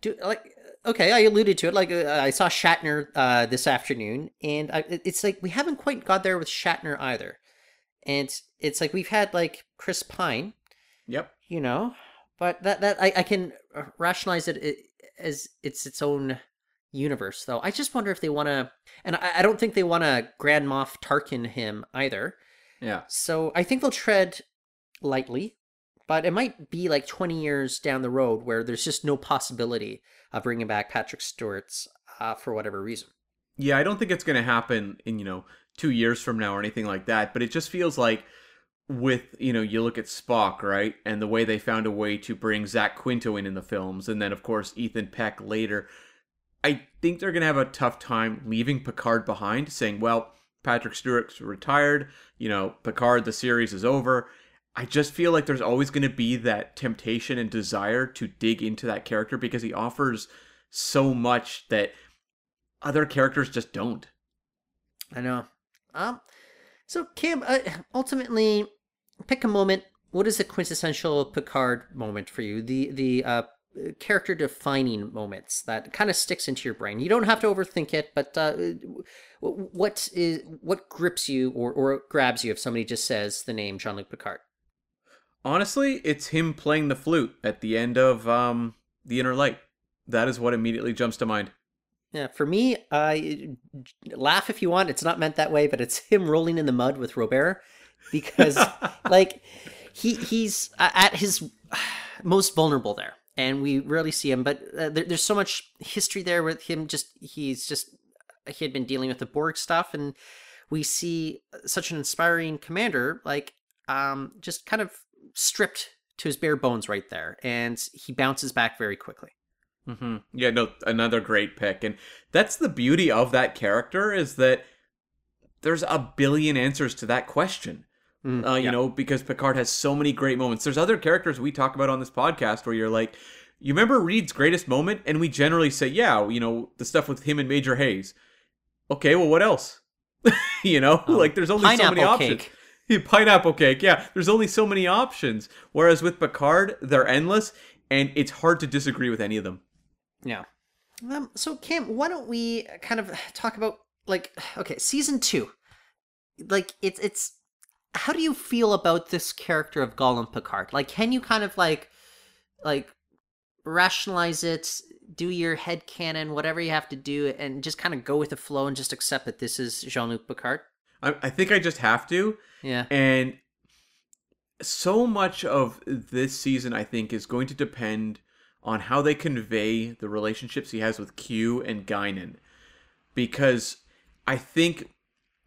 Do like okay, I alluded to it. Like uh, I saw Shatner uh, this afternoon, and I, it's like we haven't quite got there with Shatner either. And it's like we've had like Chris Pine. Yep. You know, but that that I, I can rationalize it as it's its own universe, though. I just wonder if they want to, and I, I don't think they want to Grand Moff Tarkin him either. Yeah. So I think they'll tread lightly, but it might be like 20 years down the road where there's just no possibility of bringing back Patrick Stewart's uh, for whatever reason. Yeah, I don't think it's going to happen in, you know, two years from now or anything like that, but it just feels like with, you know, you look at Spock, right? And the way they found a way to bring Zach Quinto in in the films, and then, of course, Ethan Peck later. I think they're going to have a tough time leaving Picard behind, saying, well, Patrick Stewart's retired, you know, Picard, the series is over I just feel like there's always going to be that temptation and desire to dig into that character because he offers so much that other characters just don't. I know. Um, so Cam, uh, ultimately, pick a moment. What is the quintessential Picard moment for you? The the uh, character defining moments that kind of sticks into your brain. You don't have to overthink it, but uh, what is what grips you or or grabs you if somebody just says the name Jean Luc Picard? Honestly, it's him playing the flute at the end of um, The Inner Light. That is what immediately jumps to mind. Yeah, for me, I laugh if you want. It's not meant that way, but it's him rolling in the mud with Robert because, (laughs) like, he he's at his most vulnerable there, and we rarely see him. But uh, there, there's so much history there with him. Just he's just he had been dealing with the Borg stuff, and we see such an inspiring commander, like um, just kind of stripped to his bare bones right there, and he bounces back very quickly. Mm-hmm. Yeah, no, another great pick, and that's the beauty of that character is that there's a billion answers to that question. uh, you yeah. know, because Picard has so many great moments. There's other characters we talk about on this podcast where you're like, you remember Reed's greatest moment? And we generally say, yeah, you know, the stuff with him and Major Hayes. Okay, well, what else? (laughs) you know, like there's only so many options. cake. (laughs) Yeah, Pineapple cake, yeah. There's only so many options. Whereas with Picard, they're endless, and it's hard to disagree with any of them. Yeah. Um, so Cam, why don't we kind of talk about like okay, season two. Like it's it's how do you feel about this character of Golem Picard? Like can you kind of like like rationalize it, do your head canon, whatever you have to do, and just kind of go with the flow and just accept that this is Jean-Luc Picard? I, I think I just have to. Yeah. And so much of this season, I think, is going to depend on how they convey the relationships he has with Q and Guinan. Because I think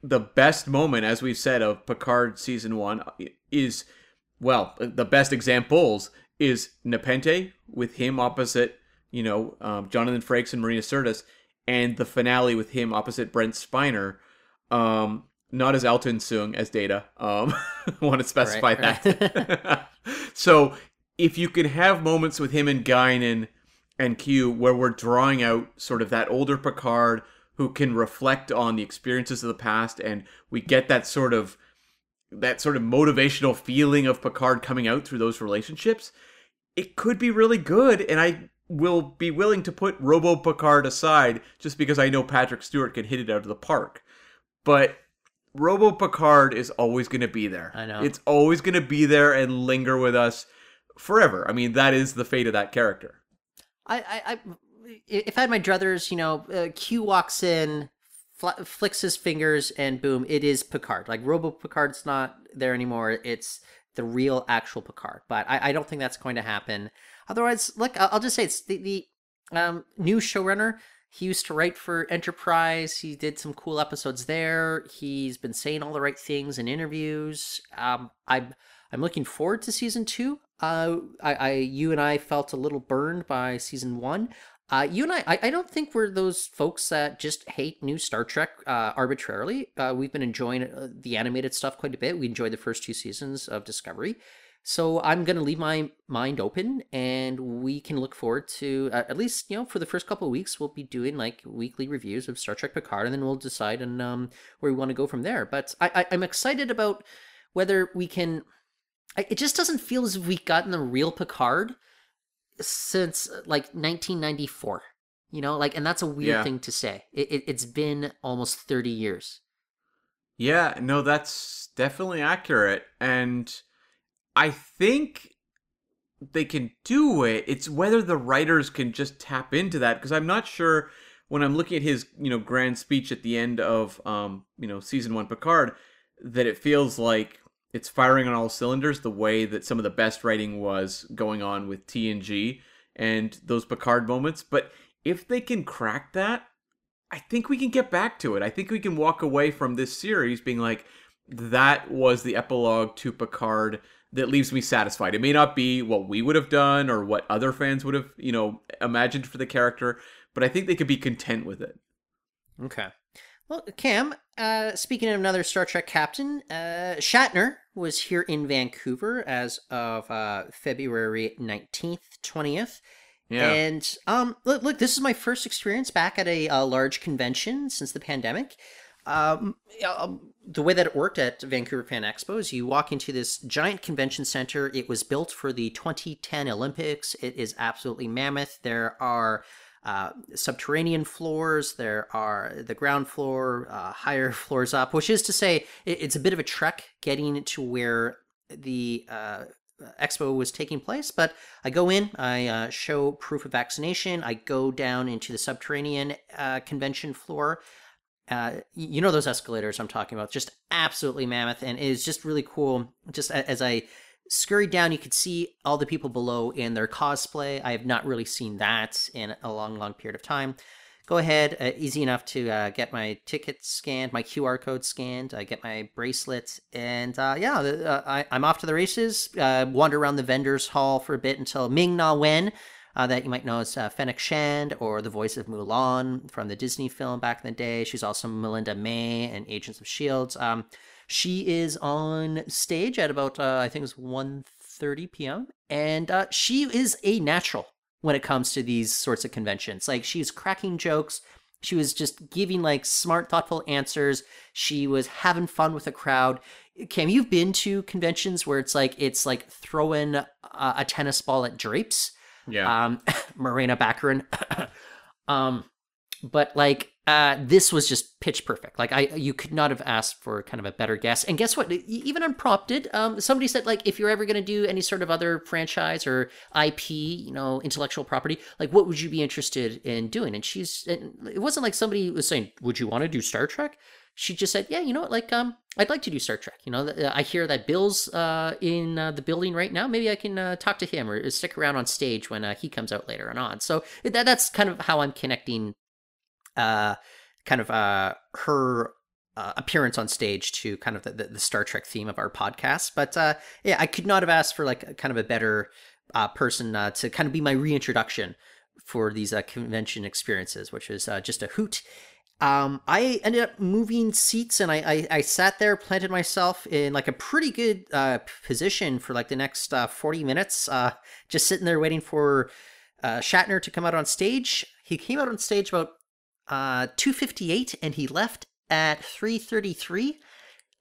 the best moment, as we've said, of Picard season one is, well, the best examples is Nepenthe with him opposite, you know, um, Jonathan Frakes and Marina Sirtis, and the finale with him opposite Brent Spiner. Um, not as Altan Soong as Data. Um, (laughs) want to specify Right, that. (laughs) so if you can have moments with him and Guinan and Q where we're drawing out sort of that older Picard who can reflect on the experiences of the past and we get that sort of that sort of motivational feeling of Picard coming out through those relationships, it could be really good and I will be willing to put Robo Picard aside just because I know Patrick Stewart can hit it out of the park. But Robo Picard is always going to be there. I know. It's always going to be there and linger with us forever. I mean, that is the fate of that character. I, I, I if I had my druthers, you know, uh, Q walks in, fl- flicks his fingers, and boom, it is Picard. Like Robo Picard's not there anymore. It's the real, actual Picard. But I, I don't think that's going to happen. Otherwise, look, I'll, I'll just say it's the the um, new showrunner. He used to write for Enterprise. He did some cool episodes there. He's been saying all the right things in interviews. Um, I'm I'm looking forward to season two. Uh, I, I you and I felt a little burned by season one. Uh, you and I, I, I don't think we're those folks that just hate new Star Trek uh, arbitrarily. Uh, we've been enjoying uh, the animated stuff quite a bit. We enjoyed the first two seasons of Discovery. So I'm going to leave my mind open and we can look forward to, uh, at least, you know, for the first couple of weeks, we'll be doing like weekly reviews of Star Trek Picard and then we'll decide on um, where we want to go from there. But I, I, I'm excited about whether we can. I- It just doesn't feel as if we've gotten the real Picard since uh, like 1994. You know, like, and that's a weird Yeah. thing to say. It, it, it's been almost 30 years. Yeah, no, that's definitely accurate. And I think they can do it. It's whether the writers can just tap into that because I'm not sure when I'm looking at his, you know, grand speech at the end of um, you know, season 1 Picard that it feels like it's firing on all cylinders the way that some of the best writing was going on with TNG and those Picard moments, but if they can crack that, I think we can get back to it. I think we can walk away from this series being like, that was the epilogue to Picard that leaves me satisfied. It may not be what we would have done or what other fans would have, you know, imagined for the character, but I think they could be content with it. Okay. Well, Cam, uh, speaking of another Star Trek captain, uh, Shatner was here in Vancouver as of uh, February 19th, 20th. Yeah. And um, look, look, this is my first experience back at a, uh large convention since the pandemic. Um, um, the way that it worked at Vancouver Fan Expo is you walk into this giant convention center. It was built for the 2010 Olympics. It is absolutely mammoth. There are uh, subterranean floors. There are the ground floor, uh, higher (laughs) floors up, which is to say, it, it's a bit of a trek getting to where the uh, expo was taking place. But I go in, I uh, show proof of vaccination. I go down into the subterranean uh, convention floor. Uh, you know those escalators I'm talking about, just absolutely mammoth, and it is just really cool. Just as I scurried down, you could see all the people below in their cosplay. I have not really seen that in a long, long period of time. Go ahead, uh, easy enough to uh, get my ticket scanned, my QR code scanned, I get my bracelet, and uh, yeah, uh, I, I'm off to the races. Uh, wander around the vendors hall for a bit until Ming Na Wen uh, that you might know as uh, Fennec Shand or the voice of Mulan from the Disney film back in the day. She's also Melinda May in Agents of Shields. Um, she is on stage at about uh, I think it was 1.30 p.m. and uh, she is a natural when it comes to these sorts of conventions. Like she's cracking jokes. She was just giving like smart, thoughtful answers. She was having fun with the crowd. Cam, you've been to conventions where it's like it's like throwing a, a tennis ball at drapes. Yeah. Um, (laughs) Morena Baccarin. (coughs) um, but like uh, this was just pitch perfect. Like I, you could not have asked for kind of a better guess. And guess what? Even unprompted, um, somebody said like, if you're ever going to do any sort of other franchise or IP, you know, intellectual property, like what would you be interested in doing? And she's, and it wasn't like somebody was saying, would you want to do Star Trek? She just said, yeah, you know what? Like, um, I'd like to do Star Trek. You know, I hear that Bill's uh in uh, the building right now. Maybe I can uh, talk to him or stick around on stage when uh, he comes out later and on. So that that's kind of how I'm connecting uh, kind of uh, her uh, appearance on stage to kind of the, the, Star Trek theme of our podcast. But uh, yeah, I could not have asked for like a, kind of a better uh, person uh, to kind of be my reintroduction for these uh, convention experiences, which uh, just a hoot. Um, I ended up moving seats and I, I, I sat there, planted myself in like a pretty good uh, position for like the next uh, 40 minutes, uh, just sitting there waiting for uh, Shatner to come out on stage. He came out on stage about uh, 258 and he left at 333.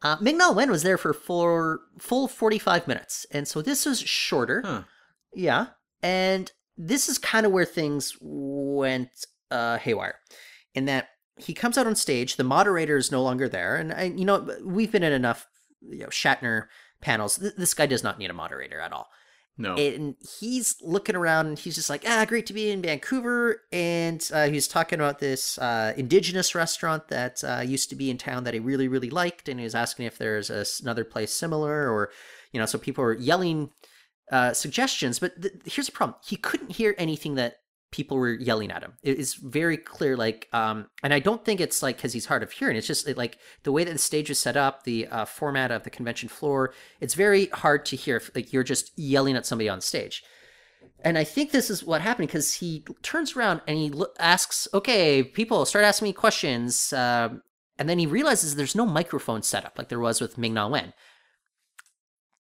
Uh, Ming-Na Wen was there for four, full 45 minutes. And so this was shorter. Huh. Yeah. And this is kind of where things went uh, haywire in that he comes out on stage, the moderator is no longer there. And, I, you know, we've been in enough you know, Shatner panels. Th- this guy does not need a moderator at all No. and he's looking around and he's just like ah great to be in vancouver and uh, he's talking about this uh, indigenous restaurant that uh, used to be in town that he really really liked and he was asking if there's a, another place similar or you know so people are yelling uh, suggestions but th- here's the problem he couldn't hear anything that people were yelling at him. It is very clear like um and i don't think it's like because he's hard of hearing. It's just like the way that the stage is set up the uh, format of the convention floor it's very hard to hear if like you're just yelling at somebody on stage. And i think this is what happened because he turns around and he lo- asks okay people start asking me questions uh, and then he realizes there's no microphone set up like there was with ming na wen.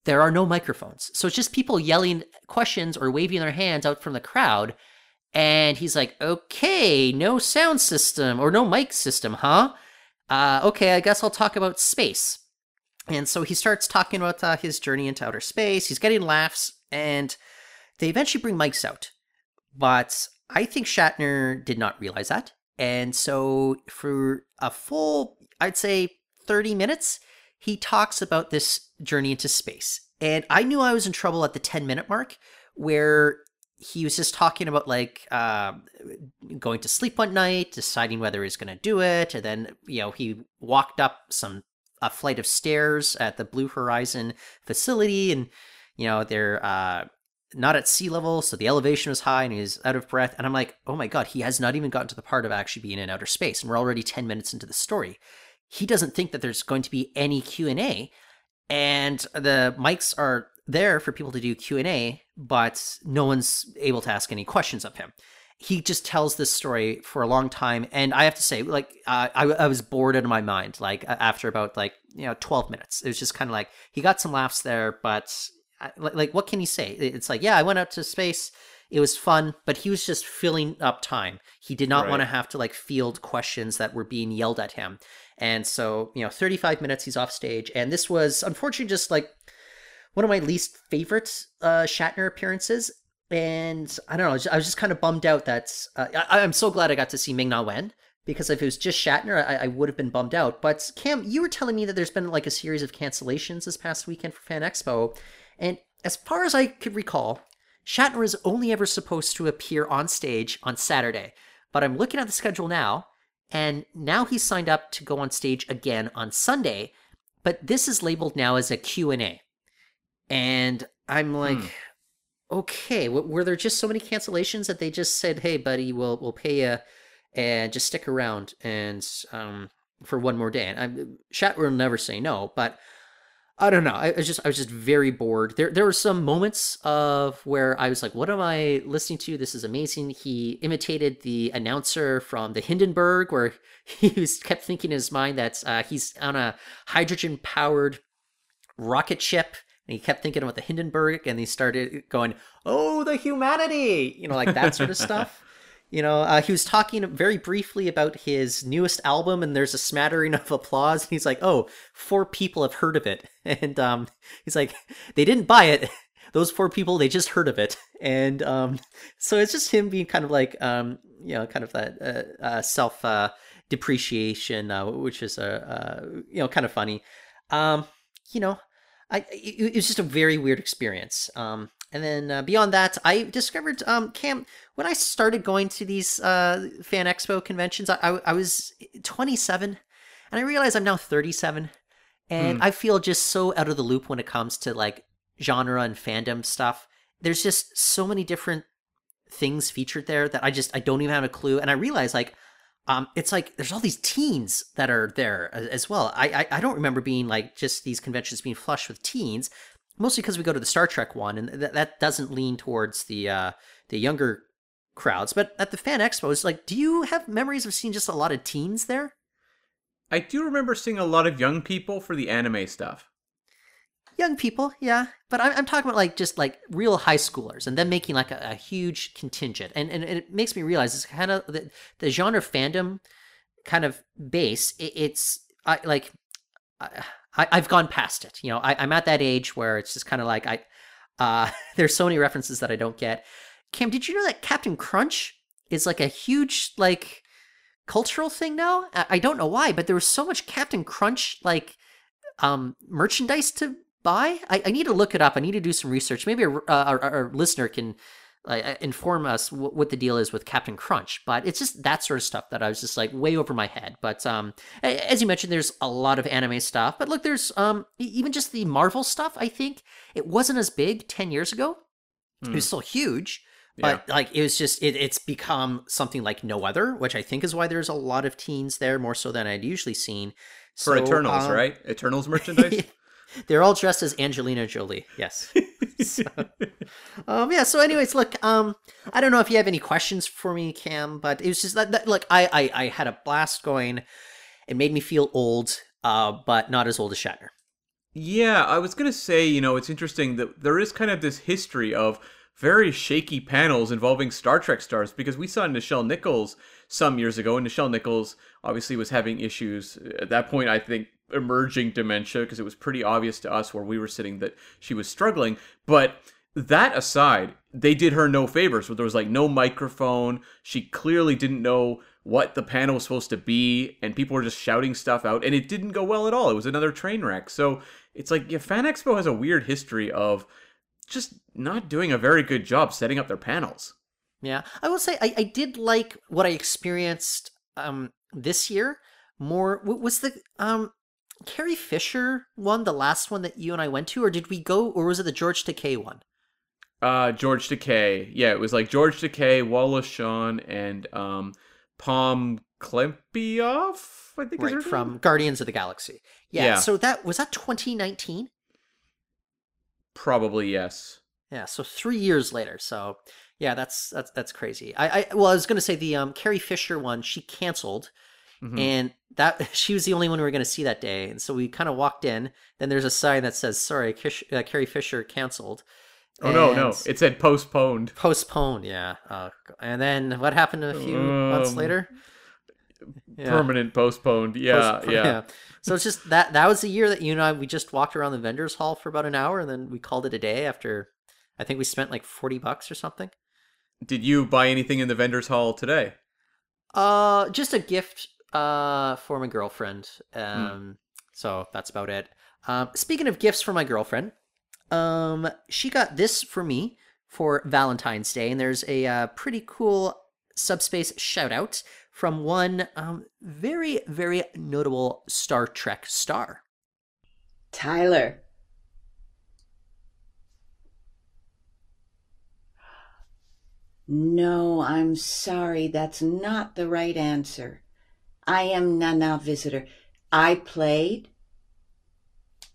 There are no microphones. So it's just people yelling questions or waving their hands out from the crowd and he's like, okay, no sound system or no mic system, huh? Uh, okay, I guess I'll talk about space. And so he starts talking about uh, his journey into outer space. He's getting laughs, and they eventually bring mics out. But I think Shatner did not realize that. And so for a full, I'd say 30 minutes, he talks about this journey into space. And I knew I was in trouble at the 10 minute mark where he was just talking about like uh, going to sleep one night, deciding whether he's going to do it, and then you know he walked up some a flight of stairs at the Blue Horizon facility, and you know they're uh, not at sea level, so the elevation was high, and he was out of breath. And I'm like, oh my god, he has not even gotten to the part of actually being in outer space, and we're already ten minutes into the story. He doesn't think that there's going to be any Q and A, and the mics are there for people to do q&a but no one's able to ask any questions of him. He just tells this story for a long time and i have to say like uh, I, I was bored out of my mind like after about like you know 12 minutes. It was just kind of like he got some laughs there but like, like what can he say? It's like yeah i went out to space. It was fun but he was just filling up time. He did not Right. want to have to like field questions that were being yelled at him. And so you know 35 minutes he's off stage and this was unfortunately just like one of my least favorite uh, Shatner appearances. And I don't know, I was just kind of bummed out that uh, I, I'm so glad I got to see Ming Na Wen because if it was just Shatner, I, I would have been bummed out. But Cam, you were telling me that there's been like a series of cancellations this past weekend for Fan Expo, and as far as I could recall, Shatner is only ever supposed to appear on stage on Saturday. But I'm looking at the schedule now, and now he's signed up to go on stage again on Sunday. But this is labeled now as a Q&A and I'm like, Hmm. okay, w- were there just so many cancellations that they just said, "Hey, buddy, we'll we'll pay you, and just stick around and um for one more day." And I'm Shat will never say no, but I don't know. I was just I was just very bored. There there were some moments of where I was like, "What am I listening to? This is amazing." He imitated the announcer from the Hindenburg, where (laughs) he was kept thinking in his mind that uh, he's on a hydrogen powered rocket ship, and he kept thinking about the Hindenburg, and he started going, "Oh, the humanity," you know, like that sort of stuff. (laughs) You know, uh, he was talking very briefly about his newest album, and there's a smattering of applause. And he's like, "Oh, four people have heard of it," (laughs) and um, he's like, "They didn't buy it. Those four people, they just heard of it." And um, so it's just him being kind of like, um, you know, kind of that uh, uh, self uh, depreciation, uh, which is a uh, you know kind of funny. Um, you know, I it, it was just a very weird experience. Um, and then uh, beyond that, I discovered um, Cam when I started going to these uh, fan expo conventions. I, I, I was 27, and I realized I'm now 37, and I feel just so out of the loop when it comes to like genre and fandom stuff. There's just so many different things featured there that I just I don't even have a clue. And I realize like um it's like there's all these teens that are there as well. I I, I don't remember being like just these conventions being flush with teens. Mostly because we go to the Star Trek one, and th- that doesn't lean towards the uh, the younger crowds. But at the fan expos, like, do you have memories of seeing just a lot of teens there? I do remember seeing a lot of young people for the anime stuff. Young people, yeah, but I'm, I'm talking about like just like real high schoolers, and them making like a, a huge contingent, and, and it makes me realize it's kind of the, the genre fandom kind of base. It, it's I like I, I've gone past it. You know, I, I'm at that age where it's just kind of like I uh (laughs) there's so many references that I don't get. Cam, did you know that Captain Crunch is like a huge like cultural thing now? I, I don't know why, but there was so much Captain Crunch like um merchandise to buy. I, I need to look it up. I need to do some research. Maybe a, uh, our, our listener can uh, inform us w- what the deal is with Captain Crunch. But it's just that sort of stuff that I was just like way over my head. But um, as you mentioned, there's a lot of anime stuff. But look, there's um even just the Marvel stuff. I think it wasn't as big ten years ago. It was still huge. But like it was just it, it's become something like no other, which I think is why there's a lot of teens there more so than I'd usually seen. For So, Eternals, um, right? Eternals (laughs) merchandise? They're all dressed as Angelina Jolie. Yes. (laughs) So, um. Yeah. So, anyways, look. Um. I don't know if you have any questions for me, Cam, but it was just that. that look, I, I I had a blast going. It made me feel old, uh, but not as old as Shatner. Yeah, I was gonna say, you know, it's interesting that there is kind of this history of very shaky panels involving Star Trek stars because we saw Nichelle Nichols some years ago, and Nichelle Nichols obviously was having issues at that point. I think emerging dementia because it was pretty obvious to us where we were sitting that she was struggling. But that aside, they did her no favors. Where there was like no microphone. She clearly didn't know what the panel was supposed to be, and people were just shouting stuff out, and it didn't go well at all. It was another train wreck. So it's like yeah, Fan Expo has a weird history of just not doing a very good job setting up their panels. Yeah, I will say I, I did like what I experienced um this year more. w- Was the um Carrie Fisher one the last one that you and I went to, or did we go, or was it the George Takei one? Uh, George Takei. Yeah, it was like George Takei, Wallace Shawn, and um, Pom Klementieff. I think Right name? from Guardians of the Galaxy. Yeah, Yeah. So that was that 2019. probably yes. Yeah, so three years later. So yeah, that's that's that's crazy. I, I well, I was gonna say the um Carrie Fisher one she canceled, Mhm. and that (laughs) she was the only one we were gonna see that day, and so we kind of walked in. Then there's a sign that says sorry, Kish, uh, Carrie Fisher canceled. Oh no, no, it said postponed. postponed. Yeah, uh, and then what happened a few months Um, later? Yeah. Permanent postponed. Yeah, Post- (laughs) yeah. So it's just that that was the year that you and I we just walked around the vendors hall for about an hour, and then we called it a day after. I think we spent like forty bucks or something. Did you buy anything in the vendors hall today? Uh, just a gift uh for my girlfriend. Hmm. Um, so that's about it. Um, speaking of gifts for my girlfriend, um, she got this for me for Valentine's Day, and there's a uh, pretty cool subspace shout out from one um very very notable Star Trek star. Tyler. No, I'm sorry. That's not the right answer. I am Nana Visitor. I played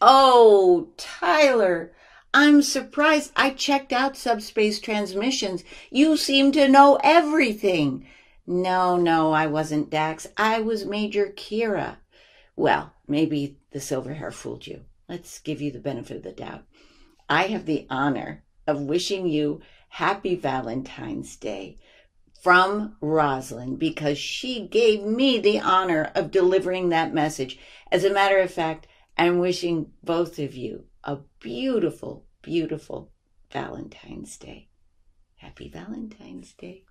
Oh, Tyler, I'm surprised. I checked out subspace transmissions. You seem to know everything. No, no, I wasn't Dax. I was Major Kira. Well, maybe the silver hair fooled you. Let's give you the benefit of the doubt. I have the honor of wishing you happy Valentine's Day from Rosalind because she gave me the honor of delivering that message. As a matter of fact, I'm wishing both of you a beautiful, beautiful Valentine's Day. Happy Valentine's Day.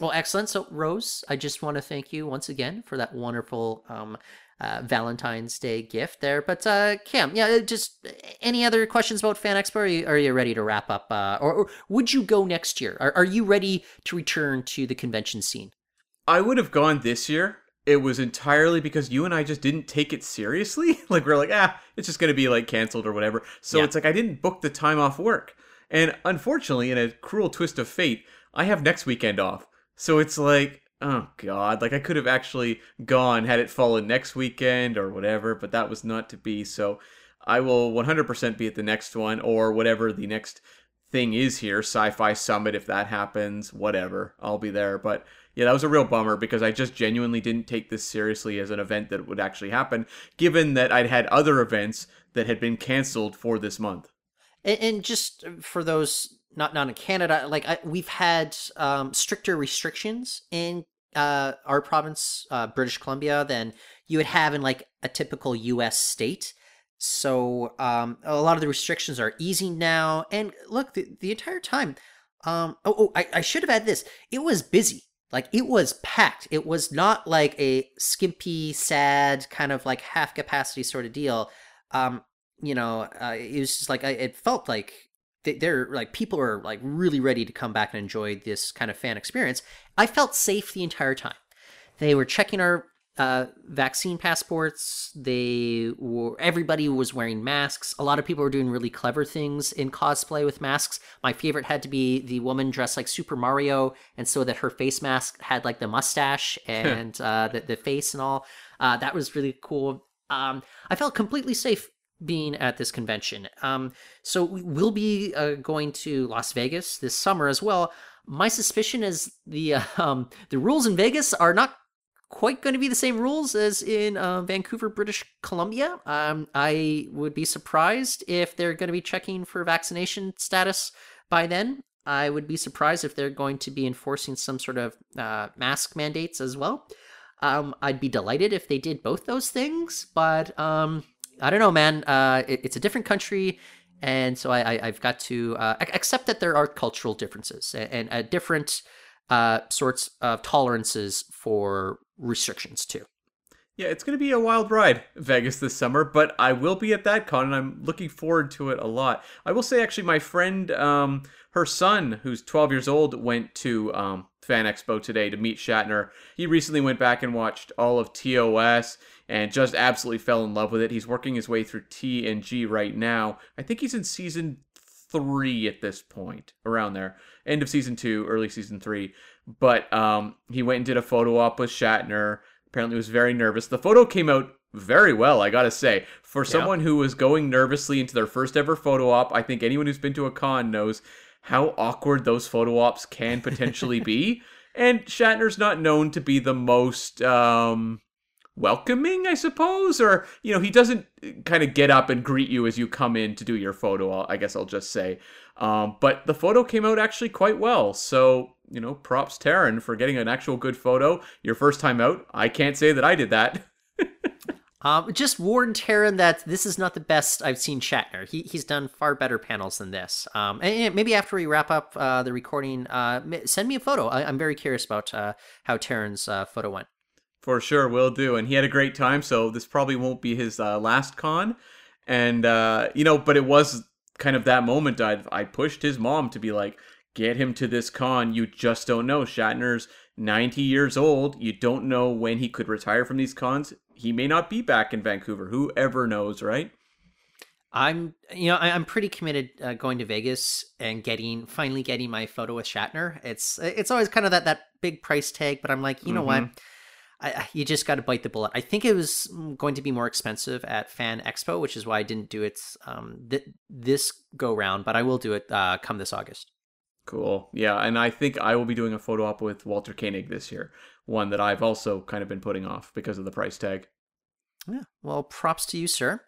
Well, excellent. So, Rose, I just want to thank you once again for that wonderful um, uh, Valentine's Day gift there. But uh, Cam, yeah, just any other questions about Fan Expo? Are you, are you ready to wrap up? Uh, or, or would you go next year? Are, are you ready to return to the convention scene? I would have gone this year. It was entirely because you and I just didn't take it seriously. (laughs) like we're like, ah, it's just gonna be like canceled or whatever. So Yeah. it's like I didn't book the time off work. And unfortunately, in a cruel twist of fate, I have next weekend off. So it's like, oh god, like I could have actually gone had it fallen next weekend or whatever, but that was not to be. So I will 100% be at the next one or whatever the next thing is here, Sci-Fi Summit if that happens, whatever. I'll be there, but yeah, that was a real bummer because I just genuinely didn't take this seriously as an event that would actually happen, given that I'd had other events that had been canceled for this month. And, and just for those not not in Canada, like I, we've had um, stricter restrictions in uh, our province, uh, British Columbia, than you would have in like a typical U.S. state. So um, a lot of the restrictions are easing now. And look, the, the entire time, um, oh, oh I, I should have had this. It was busy. Like it was packed. It was not like a skimpy, sad kind of like half capacity sort of deal. Um, you know, uh, it was just like I, it felt like they're like people are like really ready to come back and enjoy this kind of fan experience. I felt safe the entire time. They were checking our uh, vaccine passports. They were everybody was wearing masks. A lot of people were doing really clever things in cosplay with masks. My favorite had to be the woman dressed like Super Mario, and so that her face mask had like the mustache (laughs) and uh, the the face and all. Uh, that was really cool. Um, I felt completely safe being at this convention. Um, so we will be uh, going to Las Vegas this summer as well. My suspicion is the uh, (laughs) um, the rules in Vegas are not quite going to be the same rules as in uh, Vancouver, British Columbia. Um, I would be surprised if they're going to be checking for vaccination status by then. I would be surprised if they're going to be enforcing some sort of uh, mask mandates as well. Um, I'd be delighted if they did both those things, but um, I don't know, man. Uh, it, it's a different country, and so I, I, I've got to uh, accept that there are cultural differences and, and uh, different uh, sorts of tolerances for restrictions too. Yeah, it's going to be a wild ride, Vegas this summer, but I will be at that con and I'm looking forward to it a lot. I will say, actually, my friend, um, her son, who's 12 years old, went to um, Fan Expo today to meet Shatner. He recently went back and watched all of TOS and just absolutely fell in love with it. He's working his way through TNG right now. I think he's in season three at this point, around there. End of season two, early season three. But um, he went and did a photo op with Shatner. Apparently, was very nervous. The photo came out very well, I gotta say. For someone who was going nervously into their first ever photo op, I think anyone who's been to a con knows how awkward those photo ops can potentially be. (laughs) And Shatner's not known to be the most um, welcoming, I suppose, or you know, he doesn't kind of get up and greet you as you come in to do your photo. I guess I'll just say, um, but the photo came out actually quite well. So you know, props Taryn for getting an actual good photo. Your first time out. I can't say that I did that. (laughs) Um, just warn Taryn that this is not the best I've seen Shatner. He he's done far better panels than this. Um, and, maybe after we wrap up uh, the recording, uh, send me a photo. I, I'm very curious about uh, how Taryn's uh, photo went. For sure, will do. And he had a great time, so this probably won't be his uh, last con. And uh, you know, but it was kind of that moment. I I pushed his mom to be like, get him to this con. You just don't know. Shatner's 90 years old. You don't know when he could retire from these cons. He may not be back in Vancouver. Whoever knows, right? I'm, you know, I'm pretty committed uh, going to Vegas and getting finally getting my photo with Shatner. It's it's always kind of that that big price tag, but I'm like, you know what? I, you just got to bite the bullet. I think it was mm, going to be more expensive at Fan Expo, which is why I didn't do it um, th- this go round, but I will do it uh, come this August. Cool. Yeah, and I think I will be doing a photo op with Walter Koenig this year, one that I've also kind of been putting off because of the price tag. Yeah. Well, props to you, sir.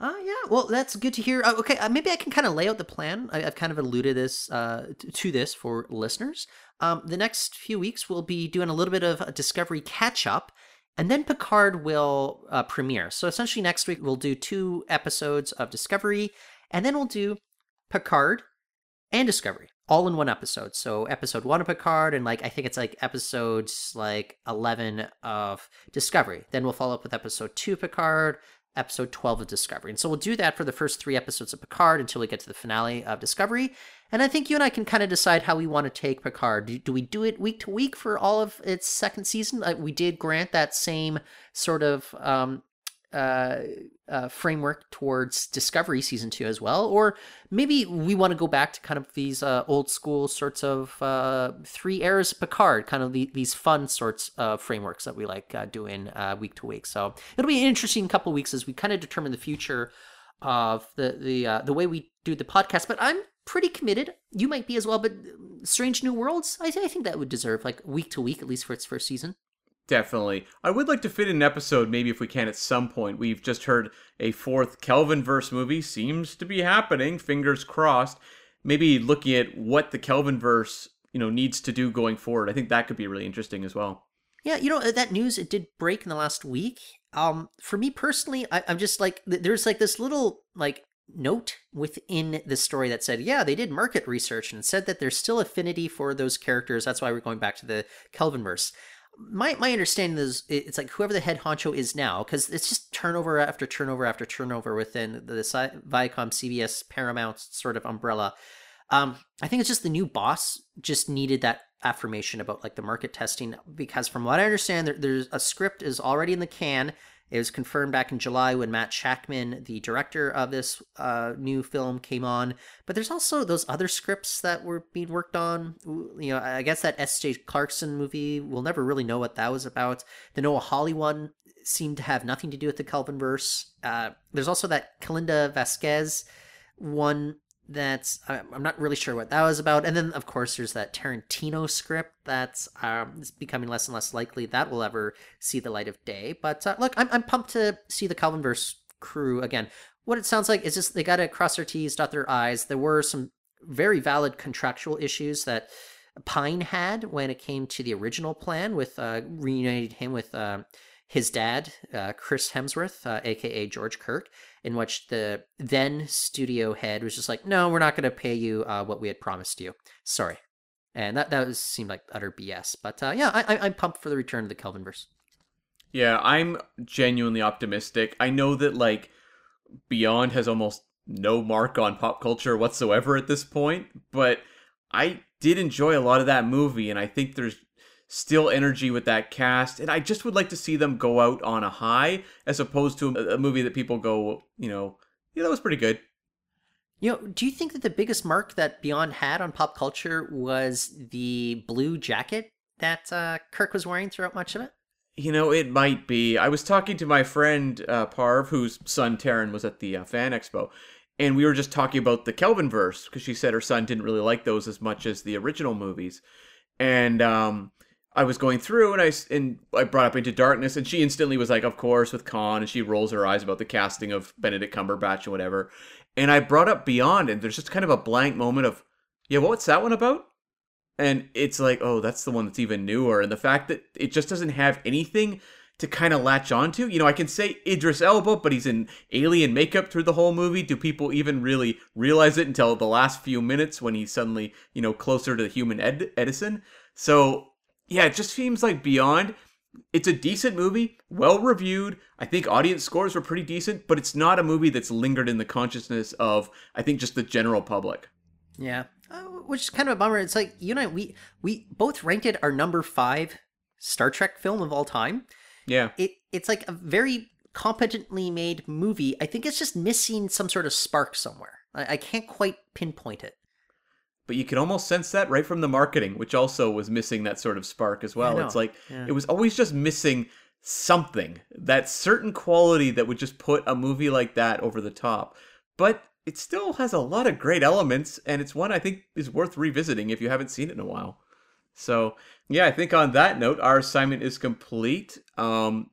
Uh, yeah. Well, that's good to hear. Uh, okay, uh, maybe I can kind of lay out the plan. I, I've kind of alluded this uh, t- to this for listeners. Um, the next few weeks we'll be doing a little bit of a Discovery catch up, and then Picard will uh, premiere. So essentially, next week we'll do two episodes of Discovery, and then we'll do Picard and Discovery all in one episode. So episode one of Picard, and like I think it's like episodes like eleven of Discovery. Then we'll follow up with episode two Picard, episode twelve of Discovery, and so we'll do that for the first three episodes of Picard until we get to the finale of Discovery. And I think you and I can kind of decide how we want to take Picard. Do, do we do it week to week for all of its second season? We did grant that same sort of um, uh, uh, framework towards Discovery season two as well, or maybe we want to go back to kind of these uh, old school sorts of uh, three eras Picard, kind of the, these fun sorts of frameworks that we like uh, doing uh, week to week. So it'll be an interesting couple weeks as we kind of determine the future of the the uh, the way we do the podcast. But I'm pretty committed. You might be as well. But Strange New Worlds, I, I think that would deserve like week to week at least for its first season. Definitely. I would like to fit an episode, maybe if we can at some point. We've just heard a fourth Kelvin verse movie seems to be happening. Fingers crossed. Maybe looking at what the Kelvin verse, you know, needs to do going forward. I think that could be really interesting as well. Yeah, you know uh, that news it did break in the last week. Um, for me personally, I, I'm just like there's like this little like note within the story that said, yeah, they did market research and said that there's still affinity for those characters. That's why we're going back to the Kelvinverse. My my understanding is it's like whoever the head honcho is now, because it's just turnover after turnover after turnover within the, Viacom, CBS, Paramount sort of umbrella. Um, I think it's just the new boss just needed that affirmation about like the market testing because from what I understand, there, there's a script is already in the can. It was confirmed back in July when Matt Shakman, the director of this uh, new film, came on. But there's also those other scripts that were being worked on. You know, I guess that S.J. Clarkson movie, we'll never really know what that was about. The Noah Hawley one seemed to have nothing to do with the Kelvinverse. Uh, there's also that Kalinda Vasquez one that's I'm not really sure what that was about. And then of course there's that Tarantino script that's um, it's becoming less and less likely that will ever see the light of day. But uh, look, I'm I'm pumped to see the Kelvinverse crew again. What it sounds like is just they got to cross their T's, dot their I's. There were some very valid contractual issues that Pine had when it came to the original plan with uh, reuniting him with uh, his dad, uh, Chris Hemsworth, uh, aka George Kirk, in which the then studio head was just like, "No, we're not going to pay you uh, what we had promised you. Sorry." And that that was, seemed like utter BS. But uh, yeah, I, I'm pumped for the return of the Kelvinverse. Yeah, I'm genuinely optimistic. I know that like Beyond has almost no mark on pop culture whatsoever at this point, but I did enjoy a lot of that movie and I think there's still energy with that cast and I just would like to see them go out on a high as opposed to a, a movie that people go, you know, yeah, that was pretty good. You know, do you think that the biggest mark that Beyond had on pop culture was the blue jacket that uh, Kirk was wearing throughout much of it? You know, it might be. I was talking to my friend uh, Parv, whose son Taryn was at the uh, Fan Expo, and we were just talking about the Kelvin verse because she said her son didn't really like those as much as the original movies, and um, I was going through and I and I brought up Into Darkness, and she instantly was like, "Of course," with Khan, and she rolls her eyes about the casting of Benedict Cumberbatch and whatever, and I brought up Beyond, and there's just kind of a blank moment of, "Yeah, what's that one about?" and it's like oh that's the one that's even newer and the fact that it just doesn't have anything to kind of latch onto. You know i can say idris elba but he's in alien makeup through the whole movie. Do people even really realize it until the last few minutes when he's suddenly you know closer to the human Ed- edison? So yeah it just seems like beyond it's a decent movie well reviewed i think audience scores were pretty decent but it's not a movie that's lingered in the consciousness of i think just the general public Yeah, uh, which is kind of a bummer. It's like you know we we both ranked it our number five Star Trek film of all time. yeah It it's like a very competently made movie. I think it's just missing some sort of spark somewhere. I, I can't quite pinpoint it. But you can almost sense that right from the marketing, which also was missing that sort of spark as well. It's like Yeah. it was always just missing something, that certain quality that would just put a movie like that over the top. But it still has a lot of great elements, and it's one I think is worth revisiting if you haven't seen it in a while. So, yeah, I think on that note, our assignment is complete. Um,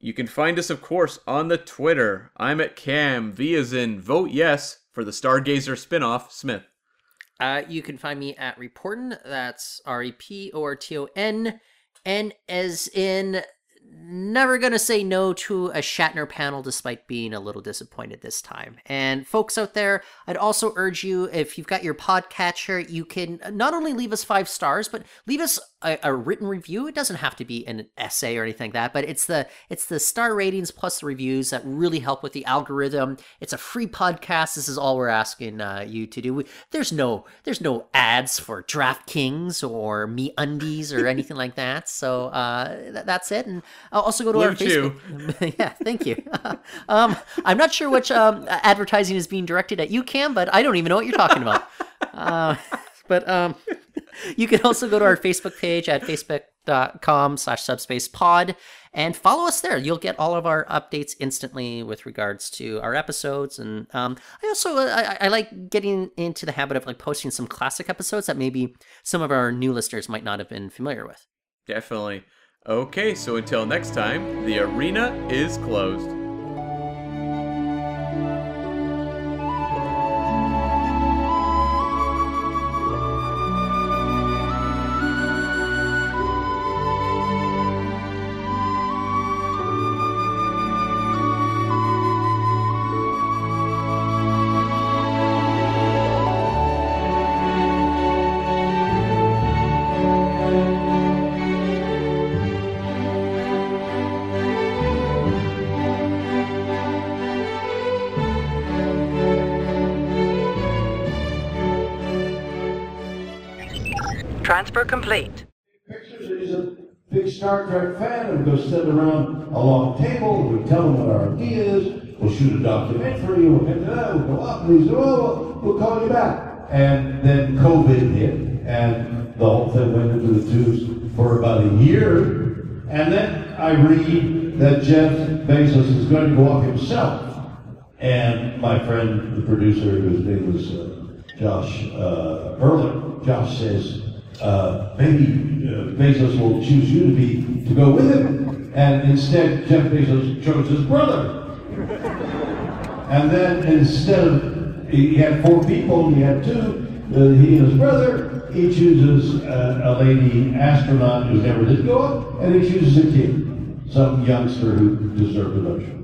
you can find us, of course, on the Twitter. I'm at Cam, V is in vote yes for the Stargazer spinoff, Smith. Uh, you can find me at Reporton. That's R E P O R T O N. N as in never gonna say no to a Shatner panel despite being a little disappointed this time. And folks out there, I'd also urge you if you've got your podcatcher, you can not only leave us five stars, but leave us a, a written review. It doesn't have to be an essay or anything like that, but it's the it's the star ratings plus the reviews that really help with the algorithm. It's a free podcast. This is all we're asking uh, you to do. We, there's no there's no ads for DraftKings or Me Undies or anything like that. So uh, th- that's it. And I'll also go to our Blue Chew. Facebook. (laughs) yeah, thank you. (laughs) um, I'm not sure which um, advertising is being directed at you, Cam, but I don't even know what you're talking about. (laughs) Uh, but um, you can also go to our Facebook page at facebook.com slash subspace pod and follow us there. You'll get all of our updates instantly with regards to our episodes. And um, I also I, I like getting into the habit of like posting some classic episodes that maybe some of our new listeners might not have been familiar with. Definitely. Okay, so until next time, the arena is closed. Star Trek fan, and we go sit around a long table. We tell him what our idea is. We'll shoot a documentary. We'll get to that. We'll go up, and he said, "Well, we'll call you back." And then COVID hit, and the whole thing went into the tubes for about a year. And then I read that Jeff Bezos is going to go up himself. And my friend, the producer, whose name was uh, Josh uh, Ehrlich, Josh says, uh, maybe uh, Bezos will choose you to be to go with him. And instead, Jeff Bezos chose his brother. And then instead of, he had four people, he had two, uh, he and his brother, he chooses uh, a lady astronaut who never did go up, and he chooses a kid, some youngster who deserved a notion.